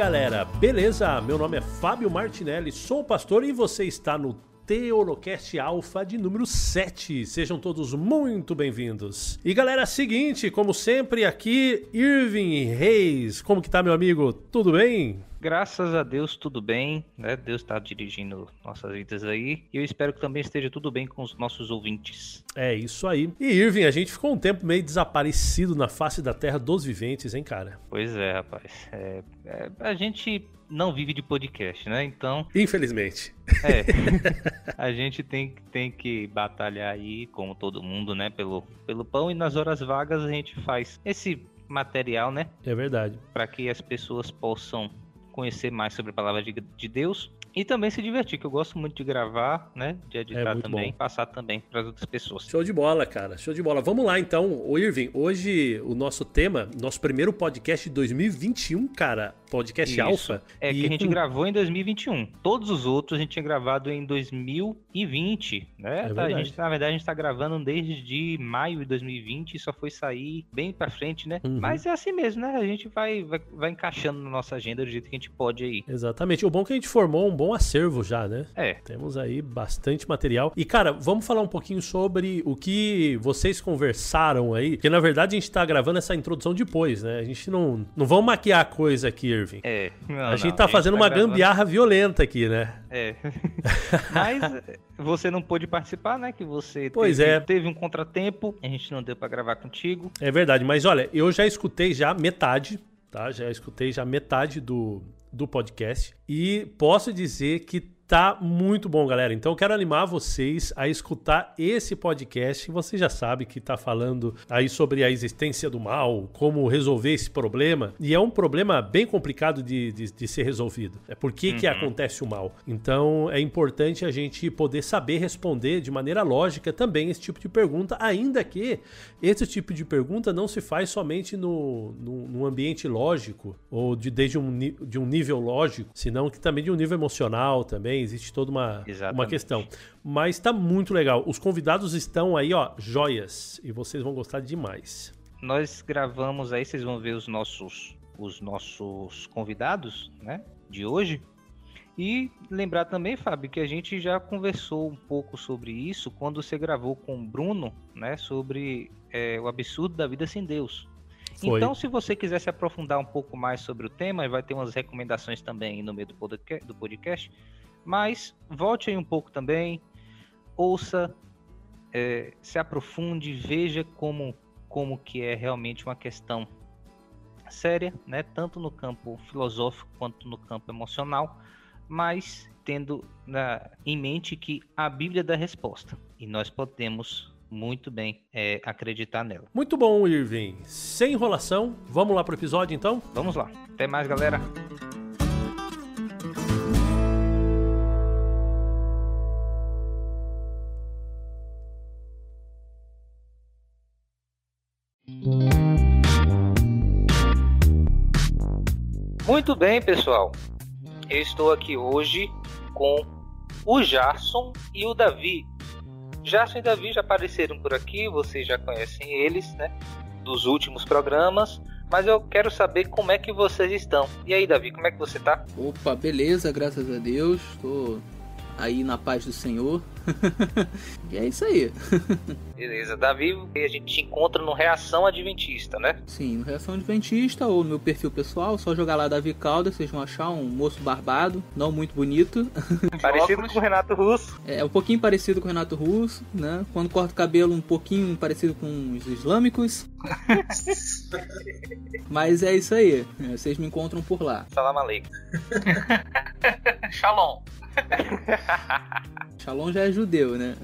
galera, beleza? Meu nome é Fábio Martinelli, sou pastor e você está no Teolocast Alpha de número 7. Sejam todos muito bem-vindos. E galera, seguinte, como sempre aqui, Irving Reis. Como que tá, meu amigo? Tudo bem? Graças a Deus, tudo bem, né? Deus está dirigindo nossas vidas aí. E eu espero que também esteja tudo bem com os nossos ouvintes. É isso aí. E Irving, a gente ficou um tempo meio desaparecido na face da terra dos viventes, hein, cara? Pois é, rapaz. É, é, a gente não vive de podcast, né? Então. Infelizmente. É. a gente tem, tem que batalhar aí, como todo mundo, né? Pelo, pelo pão e nas horas vagas a gente faz esse material, né? É verdade. Para que as pessoas possam conhecer mais sobre a palavra de, de Deus e também se divertir, que eu gosto muito de gravar, né? De editar é também, bom. passar também para as outras pessoas. Show de bola, cara. Show de bola. Vamos lá então, o Irving. Hoje o nosso tema, nosso primeiro podcast de 2021, cara, podcast Isso. Alpha. É que a gente gravou em 2021. Todos os outros a gente tinha gravado em 2020, né? É tá, a gente, na verdade, a gente tá gravando desde maio de 2020 e só foi sair bem para frente, né? Uhum. Mas é assim mesmo, né? A gente vai, vai, vai encaixando na nossa agenda do jeito que a gente pode aí. Exatamente. O bom é que a gente formou um bom acervo já, né? É. Temos aí bastante material. E, cara, vamos falar um pouquinho sobre o que vocês conversaram aí. Porque, na verdade, a gente tá gravando essa introdução depois, né? A gente não, não vamos maquiar a coisa aqui, Irving. É. Não, a gente não, tá fazendo gente tá uma gravando... gambiarra violenta aqui, né? É. Mas você não pôde participar, né? Que você pois teve, é. teve um contratempo. A gente não deu para gravar contigo. É verdade. Mas, olha, eu já escutei já metade tá? Já escutei já metade do, do podcast. E posso dizer que Tá muito bom, galera. Então eu quero animar vocês a escutar esse podcast. Você já sabe que tá falando aí sobre a existência do mal, como resolver esse problema. E é um problema bem complicado de, de, de ser resolvido. É por que, uhum. que acontece o mal. Então é importante a gente poder saber responder de maneira lógica também esse tipo de pergunta, ainda que esse tipo de pergunta não se faz somente no, no, no ambiente lógico ou de, desde um, de um nível lógico, senão que também de um nível emocional também existe toda uma, uma questão. Mas está muito legal. Os convidados estão aí, ó, joias. E vocês vão gostar demais. Nós gravamos aí, vocês vão ver os nossos, os nossos convidados, né? De hoje. E lembrar também, Fábio, que a gente já conversou um pouco sobre isso quando você gravou com o Bruno, né? Sobre é, o absurdo da vida sem Deus. Foi. Então, se você quiser se aprofundar um pouco mais sobre o tema, vai ter umas recomendações também no meio do podcast. Mas volte aí um pouco também, ouça, é, se aprofunde, veja como, como que é realmente uma questão séria, né? tanto no campo filosófico quanto no campo emocional, mas tendo na, em mente que a Bíblia dá resposta e nós podemos muito bem é, acreditar nela. Muito bom, Irving. Sem enrolação, vamos lá para o episódio então? Vamos lá. Até mais, galera. Muito bem, pessoal. Eu estou aqui hoje com o Jarson e o Davi. Jarson e Davi já apareceram por aqui, vocês já conhecem eles, né? Dos últimos programas. Mas eu quero saber como é que vocês estão. E aí, Davi, como é que você tá? Opa, beleza, graças a Deus. Estou aí na paz do Senhor. e é isso aí. Beleza, Davi, a gente te encontra no Reação Adventista, né? Sim, no Reação Adventista ou no meu perfil pessoal, só jogar lá Davi Caldas, vocês vão achar um moço barbado, não muito bonito. Parecido com o Renato Russo. É, um pouquinho parecido com o Renato Russo, né? Quando corta o cabelo, um pouquinho parecido com os islâmicos. Mas é isso aí, vocês me encontram por lá. Salam aleikum. Shalom. Shalom já é judeu, né?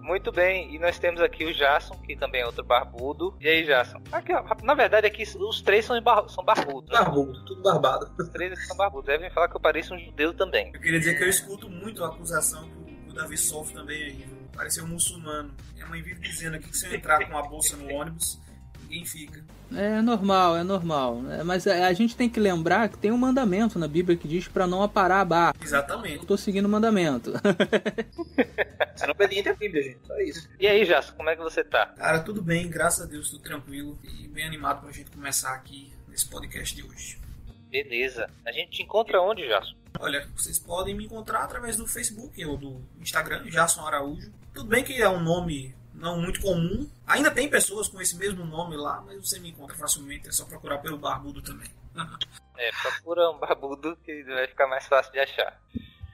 Muito bem, e nós temos aqui o Jason, que também é outro barbudo. E aí, Jason? Aqui, ó, na verdade, aqui os três são, bar são barbudos. Né? Barbudo, tudo barbado. Os três são barbudos. Devem falar que eu pareço um judeu também. Eu queria dizer que eu escuto muito a acusação que o Davi sofre também aí. Parecer um muçulmano. Minha mãe vive dizendo aqui que se eu entrar com uma bolsa no ônibus, ninguém fica. É normal, é normal. É, mas a, a, gente tem que lembrar que tem um mandamento na Bíblia que diz para não aparar a barra. Exatamente. Eu tô seguindo o mandamento. Sendo obediente à Bíblia, gente. Só isso. E aí, Jasso, como é que você tá? Cara, tudo bem, graças a Deus, tudo tranquilo e bem animado pra gente começar aqui nesse podcast de hoje. Beleza. A gente te encontra onde, Jason? Olha, vocês podem me encontrar através do Facebook ou do Instagram, Jason Araújo. Tudo bem que é um nome não muito comum. Ainda tem pessoas com esse mesmo nome lá, mas você me encontra facilmente, é só procurar pelo Barbudo também. é, procura um Barbudo que vai ficar mais fácil de achar.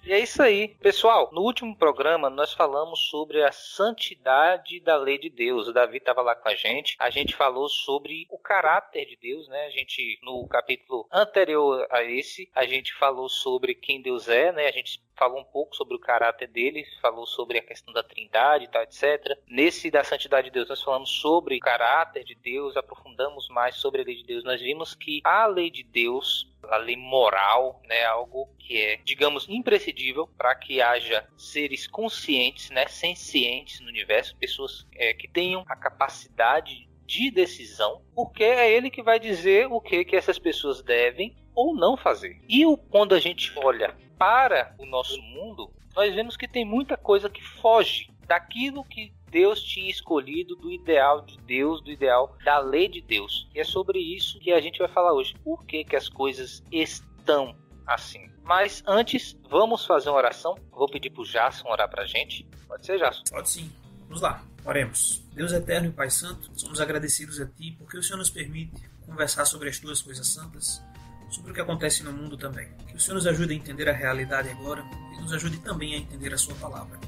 E é isso aí. Pessoal, no último programa nós falamos sobre a santidade da lei de Deus. O Davi estava lá com a gente. A gente falou sobre o caráter de Deus, né? A gente, no capítulo anterior a esse, a gente falou sobre quem Deus é, né? A gente falou um pouco sobre o caráter dele, falou sobre a questão da trindade e tal, etc. Nesse da santidade de Deus, nós falamos sobre o caráter de Deus, aprofundamos mais sobre a lei de Deus. Nós vimos que a lei de Deus, a lei moral, né, algo que é, digamos, imprescindível para que haja seres conscientes, né, sencientes no universo, pessoas é, que tenham a capacidade de decisão, porque é ele que vai dizer o que que essas pessoas devem ou não fazer. E o, quando a gente olha para o nosso mundo, nós vemos que tem muita coisa que foge daquilo que Deus tinha escolhido, do ideal de Deus, do ideal da lei de Deus. E é sobre isso que a gente vai falar hoje. Por que, que as coisas estão assim? Mas antes, vamos fazer uma oração. Vou pedir para o Jason orar para a gente. Pode ser, Jason? Pode sim. Vamos lá. Oremos. Deus eterno e Pai Santo, somos agradecidos a Ti porque o Senhor nos permite conversar sobre as Tuas coisas santas sobre o que acontece no mundo também. Que o Senhor nos ajude a entender a realidade agora e nos ajude também a entender a Sua palavra.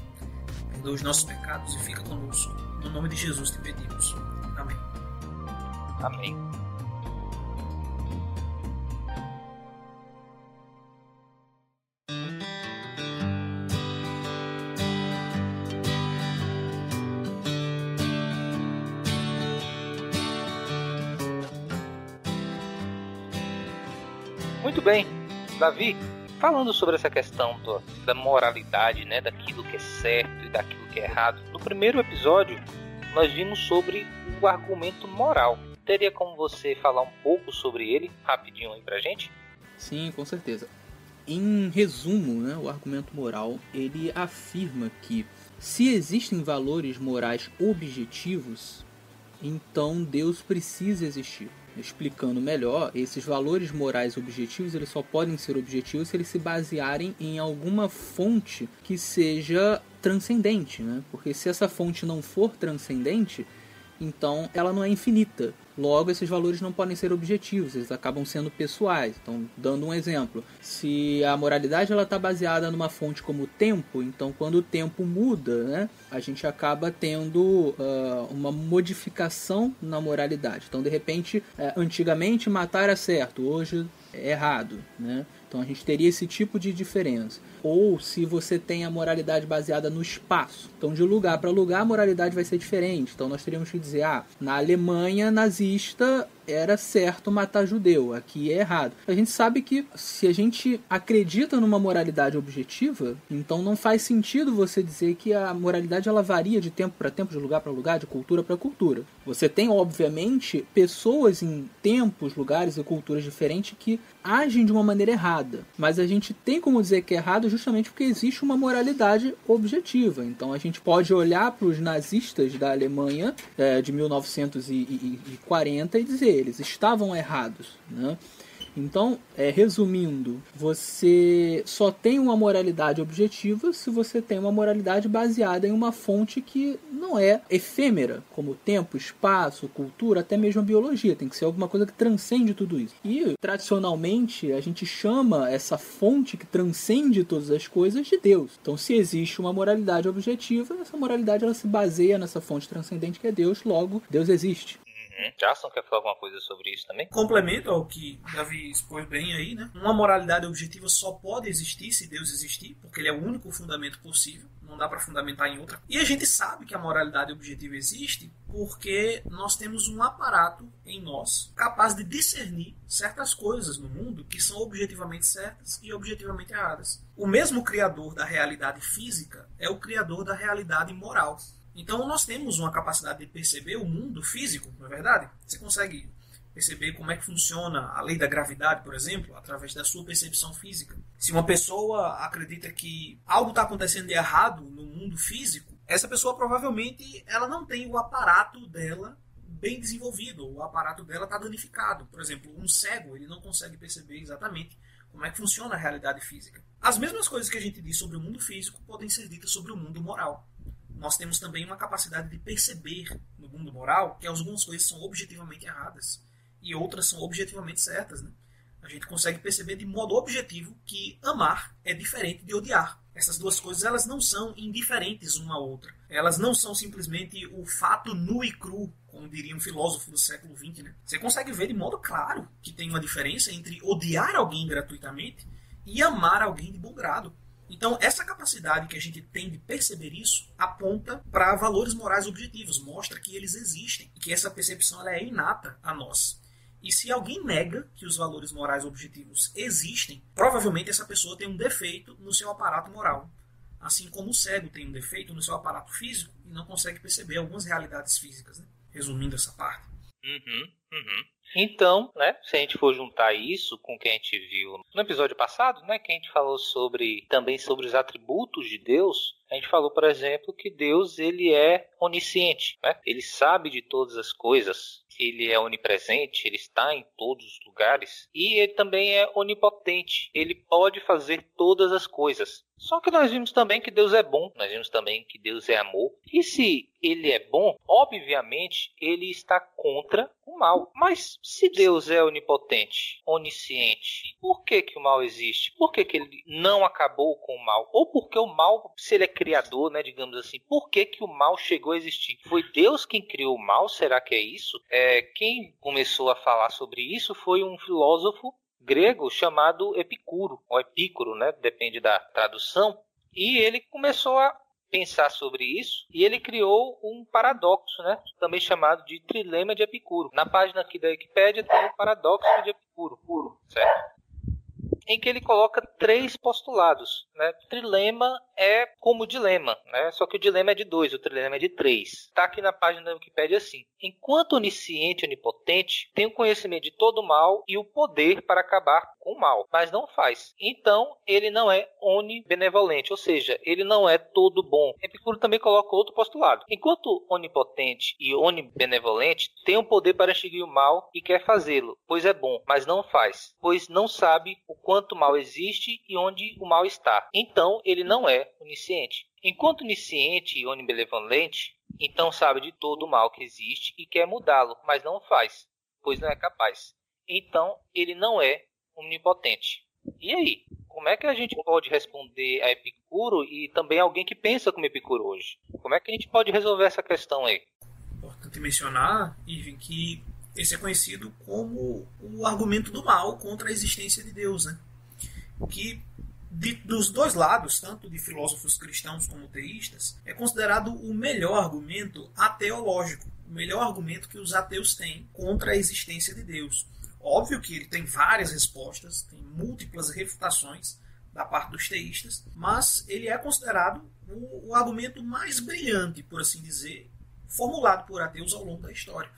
Perdoa os nossos pecados e fica conosco. No nome de Jesus te pedimos. Amém. Amém. Muito bem, Davi, falando sobre essa questão do, da moralidade, né, daquilo que é certo e daquilo que é errado. No primeiro episódio, nós vimos sobre o argumento moral. Teria como você falar um pouco sobre ele, rapidinho aí pra gente? Sim, com certeza. Em resumo, né, o argumento moral ele afirma que se existem valores morais objetivos, então Deus precisa existir explicando melhor, esses valores morais objetivos eles só podem ser objetivos se eles se basearem em alguma fonte que seja transcendente, né? Porque se essa fonte não for transcendente, então ela não é infinita. Logo, esses valores não podem ser objetivos, eles acabam sendo pessoais. Então, dando um exemplo, se a moralidade ela está baseada numa fonte como o tempo, então quando o tempo muda, né, a gente acaba tendo uh, uma modificação na moralidade. Então, de repente, uh, antigamente matar era certo, hoje é errado, né? Então a gente teria esse tipo de diferença. Ou se você tem a moralidade baseada no espaço. Então de lugar para lugar a moralidade vai ser diferente. Então nós teríamos que dizer, ah, na Alemanha nazista era certo matar judeu, aqui é errado. A gente sabe que se a gente acredita numa moralidade objetiva, então não faz sentido você dizer que a moralidade ela varia de tempo para tempo, de lugar para lugar, de cultura para cultura. Você tem, obviamente, pessoas em tempos, lugares e culturas diferentes que agem de uma maneira errada, mas a gente tem como dizer que é errado justamente porque existe uma moralidade objetiva. Então a gente pode olhar para os nazistas da Alemanha é, de 1940 e dizer eles estavam errados. Né? Então, é, resumindo, você só tem uma moralidade objetiva se você tem uma moralidade baseada em uma fonte que não é efêmera, como tempo, espaço, cultura, até mesmo a biologia. Tem que ser alguma coisa que transcende tudo isso. E, tradicionalmente, a gente chama essa fonte que transcende todas as coisas de Deus. Então, se existe uma moralidade objetiva, essa moralidade ela se baseia nessa fonte transcendente que é Deus, logo, Deus existe. Uhum. Jason quer falar alguma coisa sobre isso também? Complemento ao que Davi expôs bem aí, né? Uma moralidade objetiva só pode existir se Deus existir, porque ele é o único fundamento possível. Não dá para fundamentar em outra. E a gente sabe que a moralidade objetiva existe porque nós temos um aparato em nós capaz de discernir certas coisas no mundo que são objetivamente certas e objetivamente erradas. O mesmo criador da realidade física é o criador da realidade moral. Então nós temos uma capacidade de perceber o mundo físico, não é verdade? Você consegue perceber como é que funciona a lei da gravidade, por exemplo, através da sua percepção física. Se uma pessoa acredita que algo está acontecendo de errado no mundo físico, essa pessoa provavelmente ela não tem o aparato dela bem desenvolvido, o aparato dela está danificado. Por exemplo, um cego ele não consegue perceber exatamente como é que funciona a realidade física. As mesmas coisas que a gente diz sobre o mundo físico podem ser ditas sobre o mundo moral. Nós temos também uma capacidade de perceber no mundo moral que algumas coisas são objetivamente erradas e outras são objetivamente certas. Né? A gente consegue perceber de modo objetivo que amar é diferente de odiar. Essas duas coisas elas não são indiferentes uma à outra. Elas não são simplesmente o fato nu e cru, como diria um filósofo do século XX. Né? Você consegue ver de modo claro que tem uma diferença entre odiar alguém gratuitamente e amar alguém de bom grado. Então, essa capacidade que a gente tem de perceber isso aponta para valores morais objetivos, mostra que eles existem e que essa percepção é inata a nós. E se alguém nega que os valores morais objetivos existem, provavelmente essa pessoa tem um defeito no seu aparato moral. Assim como o cego tem um defeito no seu aparato físico e não consegue perceber algumas realidades físicas. Né? Resumindo essa parte. Uhum, uhum. Então, né, se a gente for juntar isso com o que a gente viu no episódio passado, né, que a gente falou sobre também sobre os atributos de Deus, a gente falou, por exemplo, que Deus ele é onisciente, né? Ele sabe de todas as coisas, ele é onipresente, ele está em todos os lugares e ele também é onipotente. Ele pode fazer todas as coisas. Só que nós vimos também que Deus é bom, nós vimos também que Deus é amor. E se ele é bom, obviamente ele está contra o mal. Mas se Deus é onipotente, onisciente, por que, que o mal existe? Por que, que ele não acabou com o mal? Ou porque o mal, se ele é criador, né, digamos assim, por que, que o mal chegou a existir? Foi Deus quem criou o mal? Será que é isso? É, quem começou a falar sobre isso foi um filósofo grego chamado Epicuro, ou Epicuro, né? Depende da tradução. E ele começou a pensar sobre isso e ele criou um paradoxo, né? Também chamado de trilema de Epicuro. Na página aqui da Wikipédia tem o paradoxo de Epicuro, certo? Em que ele coloca três postulados. Né? Trilema é como dilema, né? só que o dilema é de dois, o trilema é de três. Está aqui na página da Wikipedia assim. Enquanto onisciente e onipotente, tem o conhecimento de todo o mal e o poder para acabar o mal, mas não faz. Então, ele não é onibenevolente, ou seja, ele não é todo bom. Epicuro também coloca outro postulado. Enquanto onipotente e onibenevolente, tem o poder para extinguir o mal e quer fazê-lo, pois é bom, mas não faz, pois não sabe o quanto mal existe e onde o mal está. Então, ele não é onisciente. Enquanto onisciente e onibenevolente, então sabe de todo o mal que existe e quer mudá-lo, mas não faz, pois não é capaz. Então ele não é onipotente. E aí? Como é que a gente pode responder a Epicuro e também alguém que pensa como Epicuro hoje? Como é que a gente pode resolver essa questão aí? Importante mencionar, Ivan, que esse é conhecido como o argumento do mal contra a existência de Deus, né? Que de, dos dois lados, tanto de filósofos cristãos como teístas, é considerado o melhor argumento ateológico, o melhor argumento que os ateus têm contra a existência de Deus. Óbvio que ele tem várias respostas, tem múltiplas refutações da parte dos teístas, mas ele é considerado o, o argumento mais brilhante, por assim dizer, formulado por ateus ao longo da história.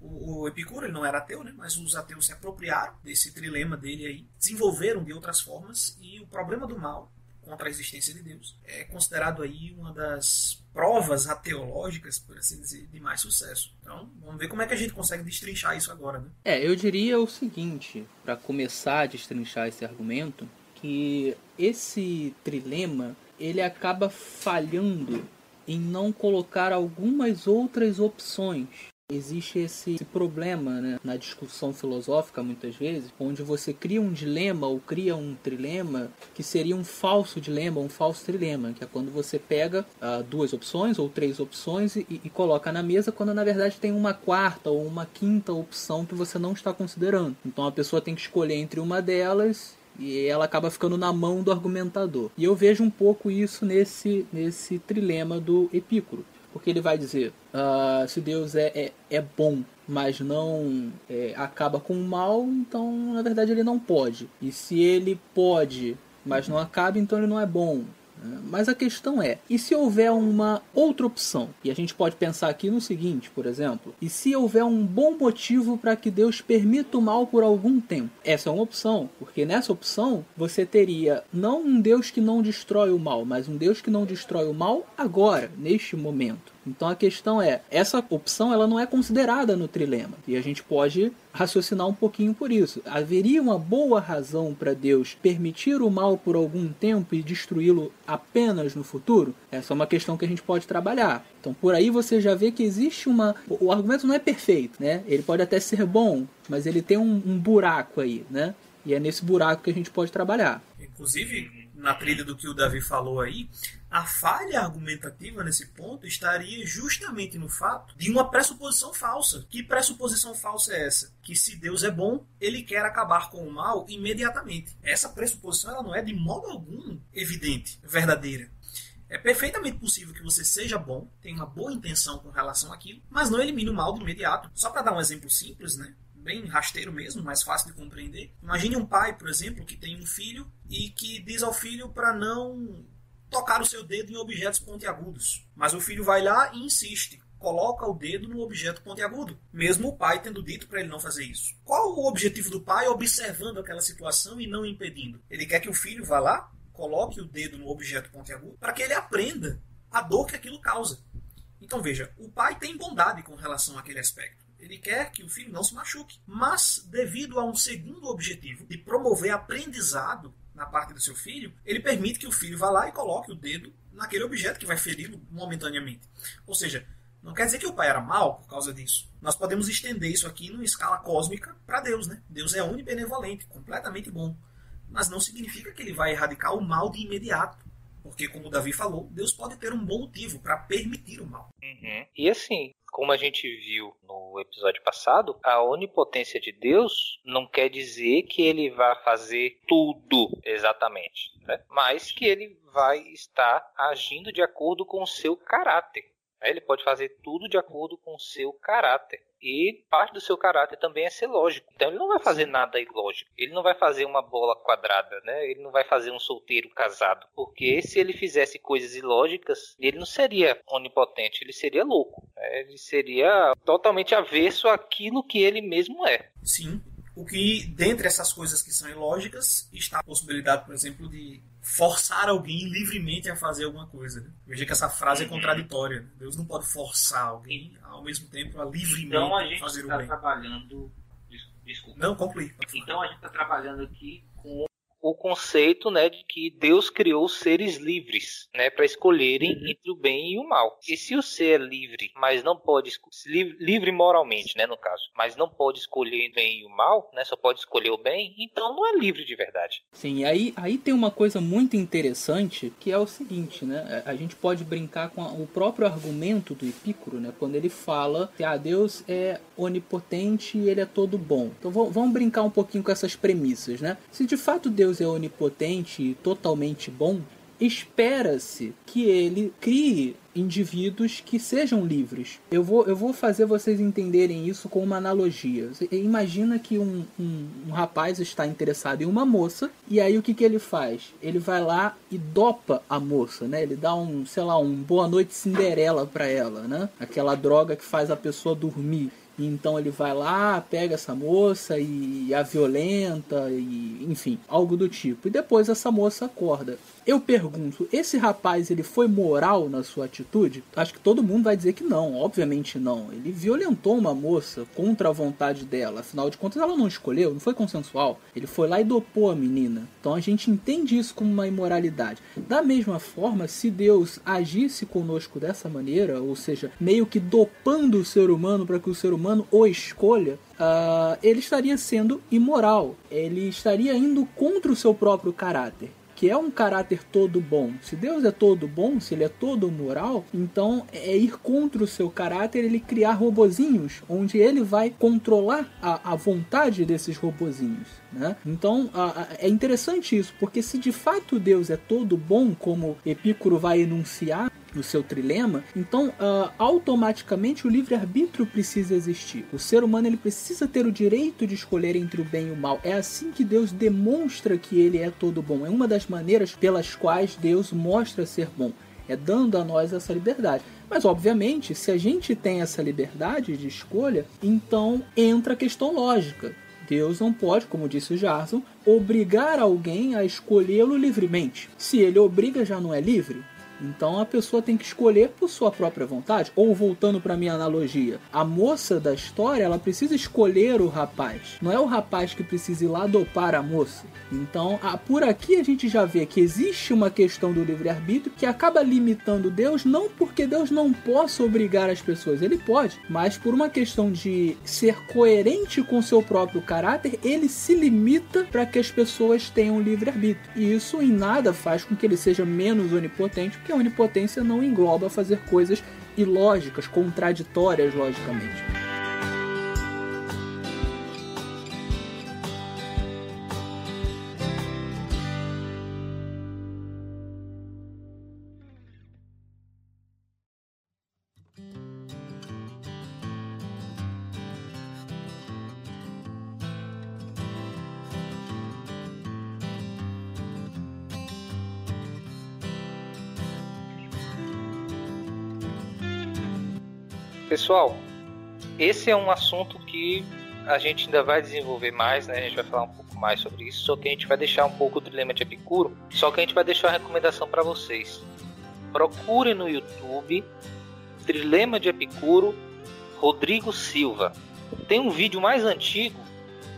O, o Epicuro ele não era ateu, né? mas os ateus se apropriaram desse trilema dele aí, desenvolveram de outras formas e o problema do mal contra a existência de Deus é considerado aí uma das provas ateológicas, por assim dizer, de mais sucesso. Então, vamos ver como é que a gente consegue destrinchar isso agora, né? É, eu diria o seguinte, para começar a destrinchar esse argumento, que esse trilema ele acaba falhando em não colocar algumas outras opções Existe esse, esse problema né, na discussão filosófica, muitas vezes, onde você cria um dilema ou cria um trilema que seria um falso dilema, um falso trilema, que é quando você pega uh, duas opções ou três opções e, e coloca na mesa, quando na verdade tem uma quarta ou uma quinta opção que você não está considerando. Então a pessoa tem que escolher entre uma delas e ela acaba ficando na mão do argumentador. E eu vejo um pouco isso nesse, nesse trilema do Epicuro porque ele vai dizer: uh, se Deus é, é, é bom, mas não é, acaba com o mal, então na verdade ele não pode. E se ele pode, mas não acaba, então ele não é bom. Mas a questão é, e se houver uma outra opção? E a gente pode pensar aqui no seguinte, por exemplo, e se houver um bom motivo para que Deus permita o mal por algum tempo? Essa é uma opção, porque nessa opção você teria não um Deus que não destrói o mal, mas um Deus que não destrói o mal agora, neste momento. Então a questão é, essa opção ela não é considerada no trilema. E a gente pode raciocinar um pouquinho por isso. Haveria uma boa razão para Deus permitir o mal por algum tempo e destruí-lo apenas no futuro? Essa é uma questão que a gente pode trabalhar. Então por aí você já vê que existe uma. O argumento não é perfeito, né? Ele pode até ser bom, mas ele tem um, um buraco aí, né? E é nesse buraco que a gente pode trabalhar. Inclusive, na trilha do que o Davi falou aí, a falha argumentativa nesse ponto estaria justamente no fato de uma pressuposição falsa. Que pressuposição falsa é essa? Que se Deus é bom, ele quer acabar com o mal imediatamente. Essa pressuposição ela não é de modo algum evidente, verdadeira. É perfeitamente possível que você seja bom, tenha uma boa intenção com relação àquilo, mas não elimine o mal de imediato. Só para dar um exemplo simples, né? Bem rasteiro mesmo, mais fácil de compreender. Imagine um pai, por exemplo, que tem um filho e que diz ao filho para não tocar o seu dedo em objetos pontiagudos. Mas o filho vai lá e insiste, coloca o dedo no objeto pontiagudo, mesmo o pai tendo dito para ele não fazer isso. Qual o objetivo do pai observando aquela situação e não impedindo? Ele quer que o filho vá lá, coloque o dedo no objeto pontiagudo para que ele aprenda a dor que aquilo causa. Então veja, o pai tem bondade com relação àquele aspecto. Ele quer que o filho não se machuque. Mas, devido a um segundo objetivo, de promover aprendizado na parte do seu filho, ele permite que o filho vá lá e coloque o dedo naquele objeto que vai feri-lo momentaneamente. Ou seja, não quer dizer que o pai era mal por causa disso. Nós podemos estender isso aqui numa escala cósmica para Deus, né? Deus é onibenevolente, completamente bom. Mas não significa que ele vai erradicar o mal de imediato. Porque, como o Davi falou, Deus pode ter um bom motivo para permitir o mal. Uhum. E assim, como a gente viu no episódio passado, a onipotência de Deus não quer dizer que ele vai fazer tudo exatamente, né? mas que ele vai estar agindo de acordo com o seu caráter. Ele pode fazer tudo de acordo com o seu caráter. E parte do seu caráter também é ser lógico. Então ele não vai fazer nada ilógico. Ele não vai fazer uma bola quadrada, né? Ele não vai fazer um solteiro casado. Porque se ele fizesse coisas ilógicas, ele não seria onipotente, ele seria louco. Né? Ele seria totalmente avesso àquilo que ele mesmo é. Sim. O que, dentre essas coisas que são ilógicas, está a possibilidade, por exemplo, de forçar alguém livremente a fazer alguma coisa. Né? Veja que essa frase é contraditória. Deus não pode forçar alguém ao mesmo tempo a livremente então, a gente fazer está o bem. trabalhando. Desculpa. Não, conclui. Então a gente está trabalhando aqui o conceito né, de que Deus criou seres livres né, para escolherem uhum. entre o bem e o mal. E se o ser é livre, mas não pode livre, livre moralmente, né, no caso, mas não pode escolher o bem e o mal, né, só pode escolher o bem, então não é livre de verdade. Sim, aí, aí tem uma coisa muito interessante que é o seguinte, né? A gente pode brincar com o próprio argumento do Epicuro, né? Quando ele fala que ah, Deus é onipotente e ele é todo bom. Então vamos brincar um pouquinho com essas premissas, né? Se de fato Deus Deus é onipotente e totalmente bom, espera-se que ele crie indivíduos que sejam livres. Eu vou, eu vou fazer vocês entenderem isso com uma analogia. Imagina que um, um, um, rapaz está interessado em uma moça e aí o que, que ele faz? Ele vai lá e dopa a moça, né? Ele dá um, sei lá, um boa noite Cinderela para ela, né? Aquela droga que faz a pessoa dormir. Então ele vai lá, pega essa moça e a violenta e enfim, algo do tipo. E depois essa moça acorda. Eu pergunto, esse rapaz ele foi moral na sua atitude? Acho que todo mundo vai dizer que não, obviamente não. Ele violentou uma moça contra a vontade dela, afinal de contas ela não escolheu, não foi consensual. Ele foi lá e dopou a menina. Então a gente entende isso como uma imoralidade. Da mesma forma, se Deus agisse conosco dessa maneira, ou seja, meio que dopando o ser humano para que o ser humano o escolha, Uh, ele estaria sendo imoral, ele estaria indo contra o seu próprio caráter que é um caráter todo bom. Se Deus é todo bom, se ele é todo moral, então é ir contra o seu caráter ele criar robozinhos, onde ele vai controlar a, a vontade desses robozinhos. Né? Então a, a, é interessante isso, porque se de fato Deus é todo bom, como Epicuro vai enunciar, no seu trilema, então uh, automaticamente o livre-arbítrio precisa existir. O ser humano ele precisa ter o direito de escolher entre o bem e o mal. É assim que Deus demonstra que ele é todo bom. É uma das maneiras pelas quais Deus mostra ser bom. É dando a nós essa liberdade. Mas, obviamente, se a gente tem essa liberdade de escolha, então entra a questão lógica. Deus não pode, como disse o Jarson, obrigar alguém a escolhê-lo livremente. Se ele obriga, já não é livre? Então a pessoa tem que escolher por sua própria vontade. Ou voltando para minha analogia, a moça da história ela precisa escolher o rapaz. Não é o rapaz que precisa ir lá dopar a moça. Então a, por aqui a gente já vê que existe uma questão do livre-arbítrio que acaba limitando Deus, não porque Deus não possa obrigar as pessoas, ele pode, mas por uma questão de ser coerente com seu próprio caráter, ele se limita para que as pessoas tenham livre-arbítrio. E isso em nada faz com que ele seja menos onipotente que a onipotência não engloba fazer coisas ilógicas, contraditórias logicamente. Pessoal, esse é um assunto que a gente ainda vai desenvolver mais, né? A gente vai falar um pouco mais sobre isso, só que a gente vai deixar um pouco o dilema de Epicuro, só que a gente vai deixar uma recomendação para vocês. Procure no YouTube Trilema de Epicuro Rodrigo Silva. Tem um vídeo mais antigo,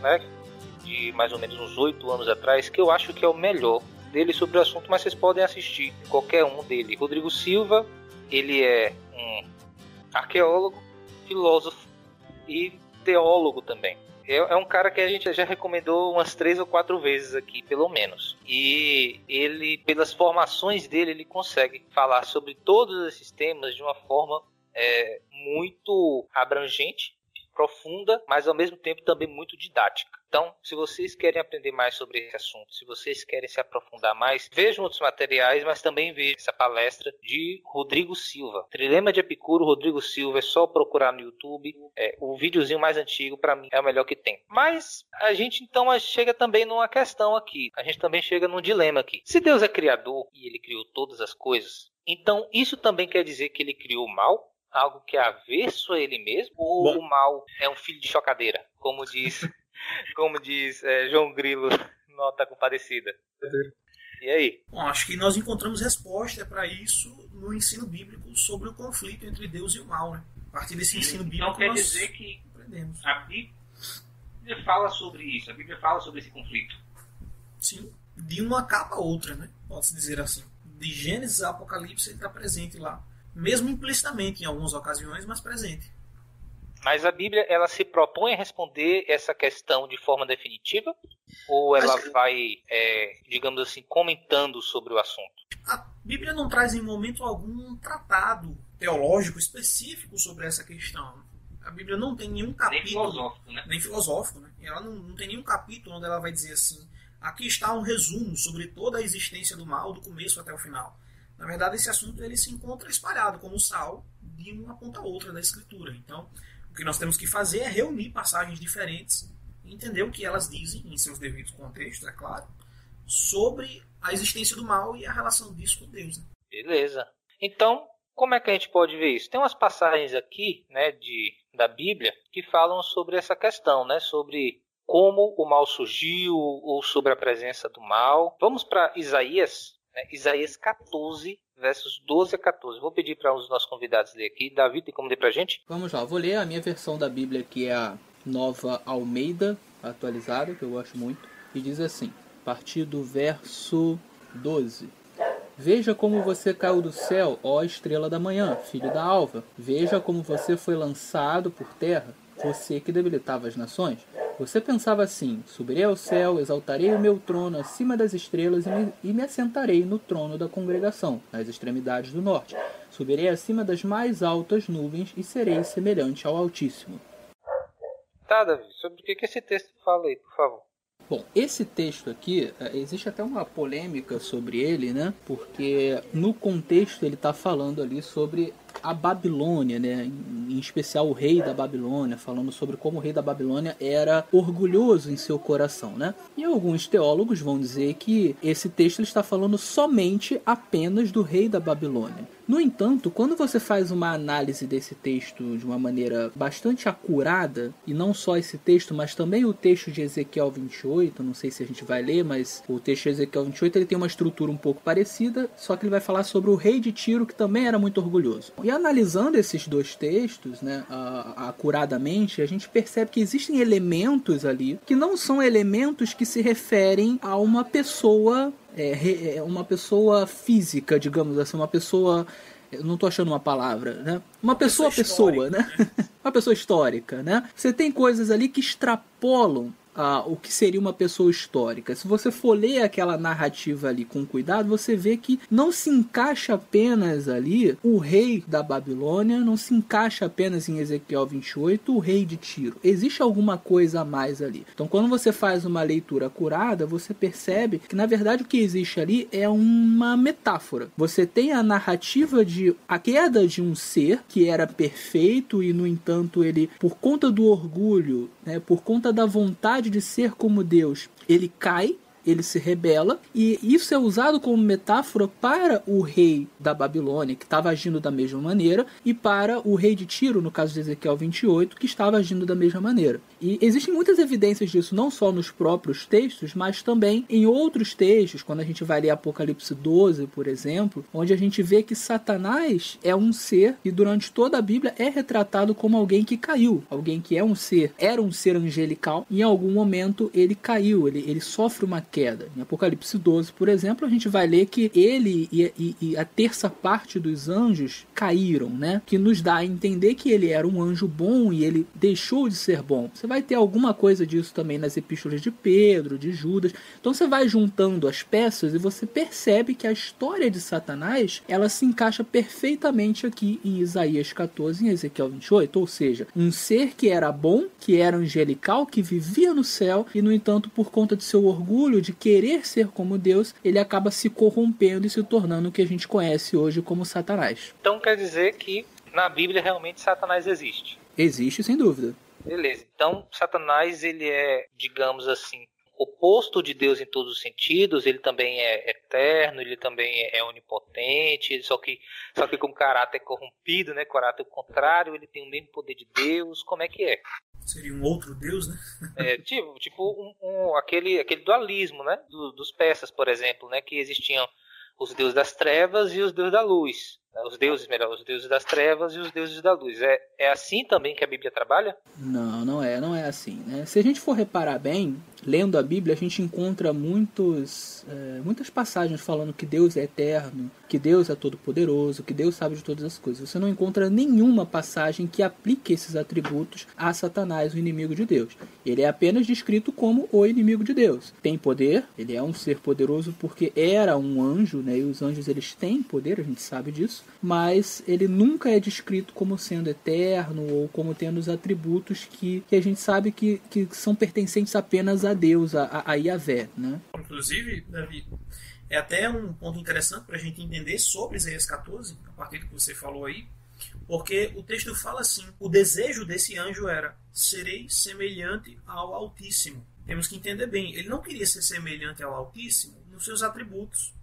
né, de mais ou menos uns oito anos atrás, que eu acho que é o melhor dele sobre o assunto, mas vocês podem assistir qualquer um dele. Rodrigo Silva, ele é um arqueólogo, filósofo e teólogo também. É, é um cara que a gente já recomendou umas três ou quatro vezes aqui, pelo menos. E ele, pelas formações dele, ele consegue falar sobre todos esses temas de uma forma é, muito abrangente profunda, mas ao mesmo tempo também muito didática. Então, se vocês querem aprender mais sobre esse assunto, se vocês querem se aprofundar mais, vejam outros materiais, mas também vejam essa palestra de Rodrigo Silva. Trilema de Epicuro, Rodrigo Silva, é só procurar no YouTube. É, o videozinho mais antigo, para mim, é o melhor que tem. Mas a gente então chega também numa questão aqui. A gente também chega num dilema aqui. Se Deus é criador e ele criou todas as coisas, então isso também quer dizer que ele criou o mal? algo que é avesso a ele mesmo? Ou Bom. o mal é um filho de chocadeira? Como diz, como diz é, João Grilo, nota compadecida. E aí? Bom, acho que nós encontramos resposta para isso no ensino bíblico sobre o conflito entre Deus e o mal. Né? A partir desse Sim, ensino bíblico. Não quer dizer que aprendemos. a Bíblia fala sobre isso, a Bíblia fala sobre esse conflito. Sim, de uma capa a outra, né? Pode-se dizer assim. De Gênesis a Apocalipse ele está presente lá mesmo implicitamente em algumas ocasiões, mas presente. Mas a Bíblia ela se propõe a responder essa questão de forma definitiva? Ou ela vai, é, digamos assim, comentando sobre o assunto? A Bíblia não traz em momento algum tratado teológico específico sobre essa questão. A Bíblia não tem nenhum capítulo. Nem filosófico, né? Nem filosófico, né? Ela não, não tem nenhum capítulo onde ela vai dizer assim: aqui está um resumo sobre toda a existência do mal, do começo até o final. Na verdade, esse assunto ele se encontra espalhado como sal de uma ponta a outra da escritura. Então, que nós temos que fazer é reunir passagens diferentes e entender o que elas dizem, em seus devidos contextos, é claro, sobre a existência do mal e a relação disso com Deus. Né? Beleza. Então, como é que a gente pode ver isso? Tem umas passagens aqui, né, de, da Bíblia que falam sobre essa questão, né, sobre como o mal surgiu ou sobre a presença do mal. Vamos para Isaías, né? Isaías 14, versos 12 a 14. Vou pedir para um dos nossos convidados ler aqui. Davi, tem como ler para a gente? Vamos lá, vou ler a minha versão da Bíblia, que é a nova Almeida atualizada, que eu gosto muito, e diz assim, a partir do verso 12. Veja como você caiu do céu, ó estrela da manhã, filho da alva. Veja como você foi lançado por terra, você que debilitava as nações. Você pensava assim: subirei ao céu, exaltarei o meu trono acima das estrelas e me, e me assentarei no trono da congregação, nas extremidades do norte. Subirei acima das mais altas nuvens e serei semelhante ao Altíssimo. Tá, Davi, sobre o que esse texto fala aí, por favor? Bom, esse texto aqui, é, existe até uma polêmica sobre ele, né? Porque no contexto ele está falando ali sobre a Babilônia, né? em especial o rei da Babilônia, falando sobre como o rei da Babilônia era orgulhoso em seu coração. Né? E alguns teólogos vão dizer que esse texto está falando somente apenas do rei da Babilônia. No entanto, quando você faz uma análise desse texto de uma maneira bastante acurada, e não só esse texto, mas também o texto de Ezequiel 28, não sei se a gente vai ler, mas o texto de Ezequiel 28 ele tem uma estrutura um pouco parecida, só que ele vai falar sobre o rei de Tiro que também era muito orgulhoso. E analisando esses dois textos, né, acuradamente, a gente percebe que existem elementos ali que não são elementos que se referem a uma pessoa é, é, uma pessoa física, digamos assim, uma pessoa. Eu não estou achando uma palavra, né? Uma pessoa pessoa, pessoa né? uma pessoa histórica, né? Você tem coisas ali que extrapolam o que seria uma pessoa histórica. Se você for ler aquela narrativa ali com cuidado, você vê que não se encaixa apenas ali o rei da Babilônia, não se encaixa apenas em Ezequiel 28 o rei de Tiro. Existe alguma coisa a mais ali. Então, quando você faz uma leitura curada, você percebe que na verdade o que existe ali é uma metáfora. Você tem a narrativa de a queda de um ser que era perfeito e no entanto ele por conta do orgulho, né, por conta da vontade de ser como Deus, ele cai ele se rebela e isso é usado como metáfora para o rei da Babilônia, que estava agindo da mesma maneira, e para o rei de Tiro, no caso de Ezequiel 28, que estava agindo da mesma maneira. E existem muitas evidências disso, não só nos próprios textos, mas também em outros textos, quando a gente vai ler Apocalipse 12, por exemplo, onde a gente vê que Satanás é um ser e durante toda a Bíblia é retratado como alguém que caiu, alguém que é um ser, era um ser angelical, e em algum momento ele caiu, ele, ele sofre uma queda queda. Em Apocalipse 12, por exemplo, a gente vai ler que ele e, e, e, a terça parte dos anjos caíram, né? Que nos dá a entender que ele era um anjo bom e ele deixou de ser bom. Você vai ter alguma coisa disso também nas epístolas de Pedro, de Judas. Então você vai juntando as peças e você percebe que a história de Satanás ela se encaixa perfeitamente aqui em Isaías 14 e Ezequiel 28. Ou seja, um ser que era bom, que era angelical, que vivia no céu e, no entanto, por conta de seu orgulho, de querer ser como Deus, ele acaba se corrompendo e se tornando o que a gente conhece hoje como Satanás. Então quer dizer que na Bíblia realmente Satanás existe? Existe, sem dúvida. Beleza. Então Satanás ele é, digamos assim, oposto de Deus em todos os sentidos, ele também é eterno, ele também é onipotente, só que só que com caráter corrompido, né, caráter contrário, ele tem o mesmo poder de Deus, como é que é? Seria um outro Deus, né? É, tipo, tipo um, um, aquele, aquele dualismo, né? Do, dos peças, por exemplo, né? Que existiam os deuses das trevas e os deuses da luz. Os deuses, melhor, os deuses das trevas e os deuses da luz. É, é assim também que a Bíblia trabalha? Não, não é, não é assim. Né? Se a gente for reparar bem, lendo a Bíblia, a gente encontra muitos, é, muitas passagens falando que Deus é eterno, que Deus é todo-poderoso, que Deus sabe de todas as coisas. Você não encontra nenhuma passagem que aplique esses atributos a Satanás, o inimigo de Deus. Ele é apenas descrito como o inimigo de Deus. Tem poder, ele é um ser poderoso porque era um anjo, né? E os anjos eles têm poder, a gente sabe disso, mas ele nunca é descrito como sendo eterno ou como tendo os atributos que, que a gente sabe que, que são pertencentes apenas a Deus, a, a Yahvé, né? Inclusive, Davi, é até um ponto interessante para a gente entender sobre Isaías 14, a partir do que você falou aí, porque o texto fala assim: o desejo desse anjo era: serei semelhante ao Altíssimo. Temos que entender bem, ele não queria ser semelhante ao Altíssimo nos seus atributos.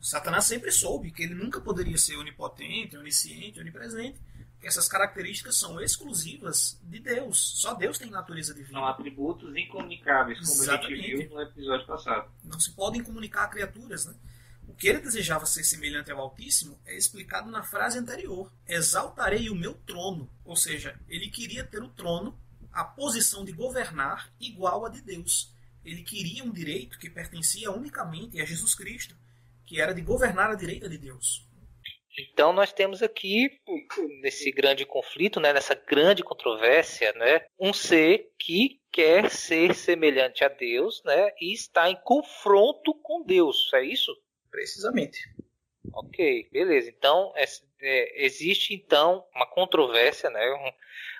Satanás sempre soube que ele nunca poderia ser onipotente, onisciente, onipresente, essas características são exclusivas de Deus. Só Deus tem natureza divina. São atributos incomunicáveis, como Exatamente. a gente viu no episódio passado. Não se podem comunicar a criaturas, né? O que ele desejava ser semelhante ao Altíssimo é explicado na frase anterior: Exaltarei o meu trono. Ou seja, ele queria ter o trono, a posição de governar igual a de Deus. Ele queria um direito que pertencia unicamente a Jesus Cristo, que era de governar à direita de Deus. Então nós temos aqui nesse grande conflito, né, nessa grande controvérsia, né, um ser que quer ser semelhante a Deus, né, e está em confronto com Deus, é isso? Precisamente. Ok, beleza. Então é, é, existe então uma controvérsia, né,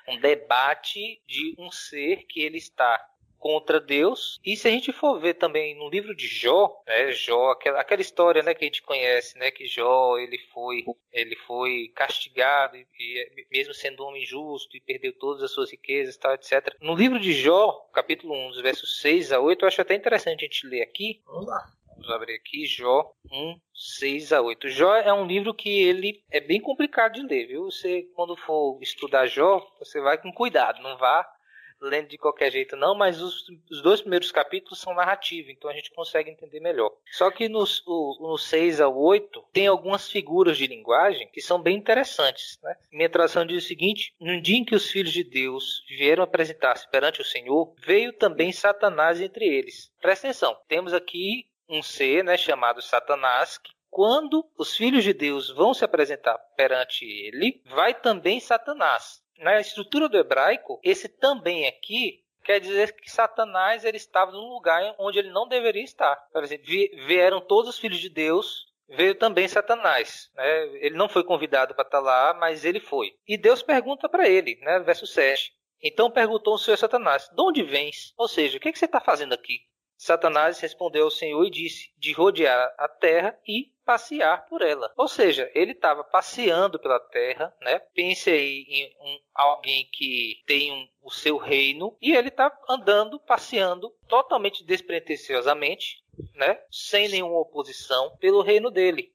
um, um debate de um ser que ele está contra Deus. E se a gente for ver também no livro de Jó, né, Jó, aquela, aquela história, né, que a gente conhece, né, que Jó, ele foi, ele foi castigado e, e mesmo sendo um homem justo e perdeu todas as suas riquezas, tal, etc. No livro de Jó, capítulo 1, dos versos 6 a 8, eu acho até interessante a gente ler aqui. Vamos lá. Vamos abrir aqui, Jó 1, 6 a 8. Jó é um livro que ele é bem complicado de ler, viu? Você, quando for estudar Jó, você vai com cuidado, não vá lendo de qualquer jeito não, mas os, os dois primeiros capítulos são narrativos, então a gente consegue entender melhor. Só que nos, o, no 6 ao 8 tem algumas figuras de linguagem que são bem interessantes. Né? Minha tradução diz o seguinte, no dia em que os filhos de Deus vieram apresentar-se perante o Senhor, veio também Satanás entre eles. Presta atenção, temos aqui um ser né, chamado Satanás, que quando os filhos de Deus vão se apresentar perante ele, vai também Satanás na estrutura do hebraico, esse também aqui quer dizer que Satanás ele estava num lugar onde ele não deveria estar. Por exemplo, vieram todos os filhos de Deus, veio também Satanás. Né? Ele não foi convidado para estar lá, mas ele foi. E Deus pergunta para ele, né? verso 7. Então perguntou o Senhor Satanás: De onde vens? Ou seja, o que, que você está fazendo aqui? Satanás respondeu ao Senhor e disse: De rodear a terra e passear por ela. Ou seja, ele estava passeando pela terra, né? Pense aí em um, alguém que tem um, o seu reino e ele está andando, passeando totalmente despretensiosamente, né? Sem nenhuma oposição pelo reino dele.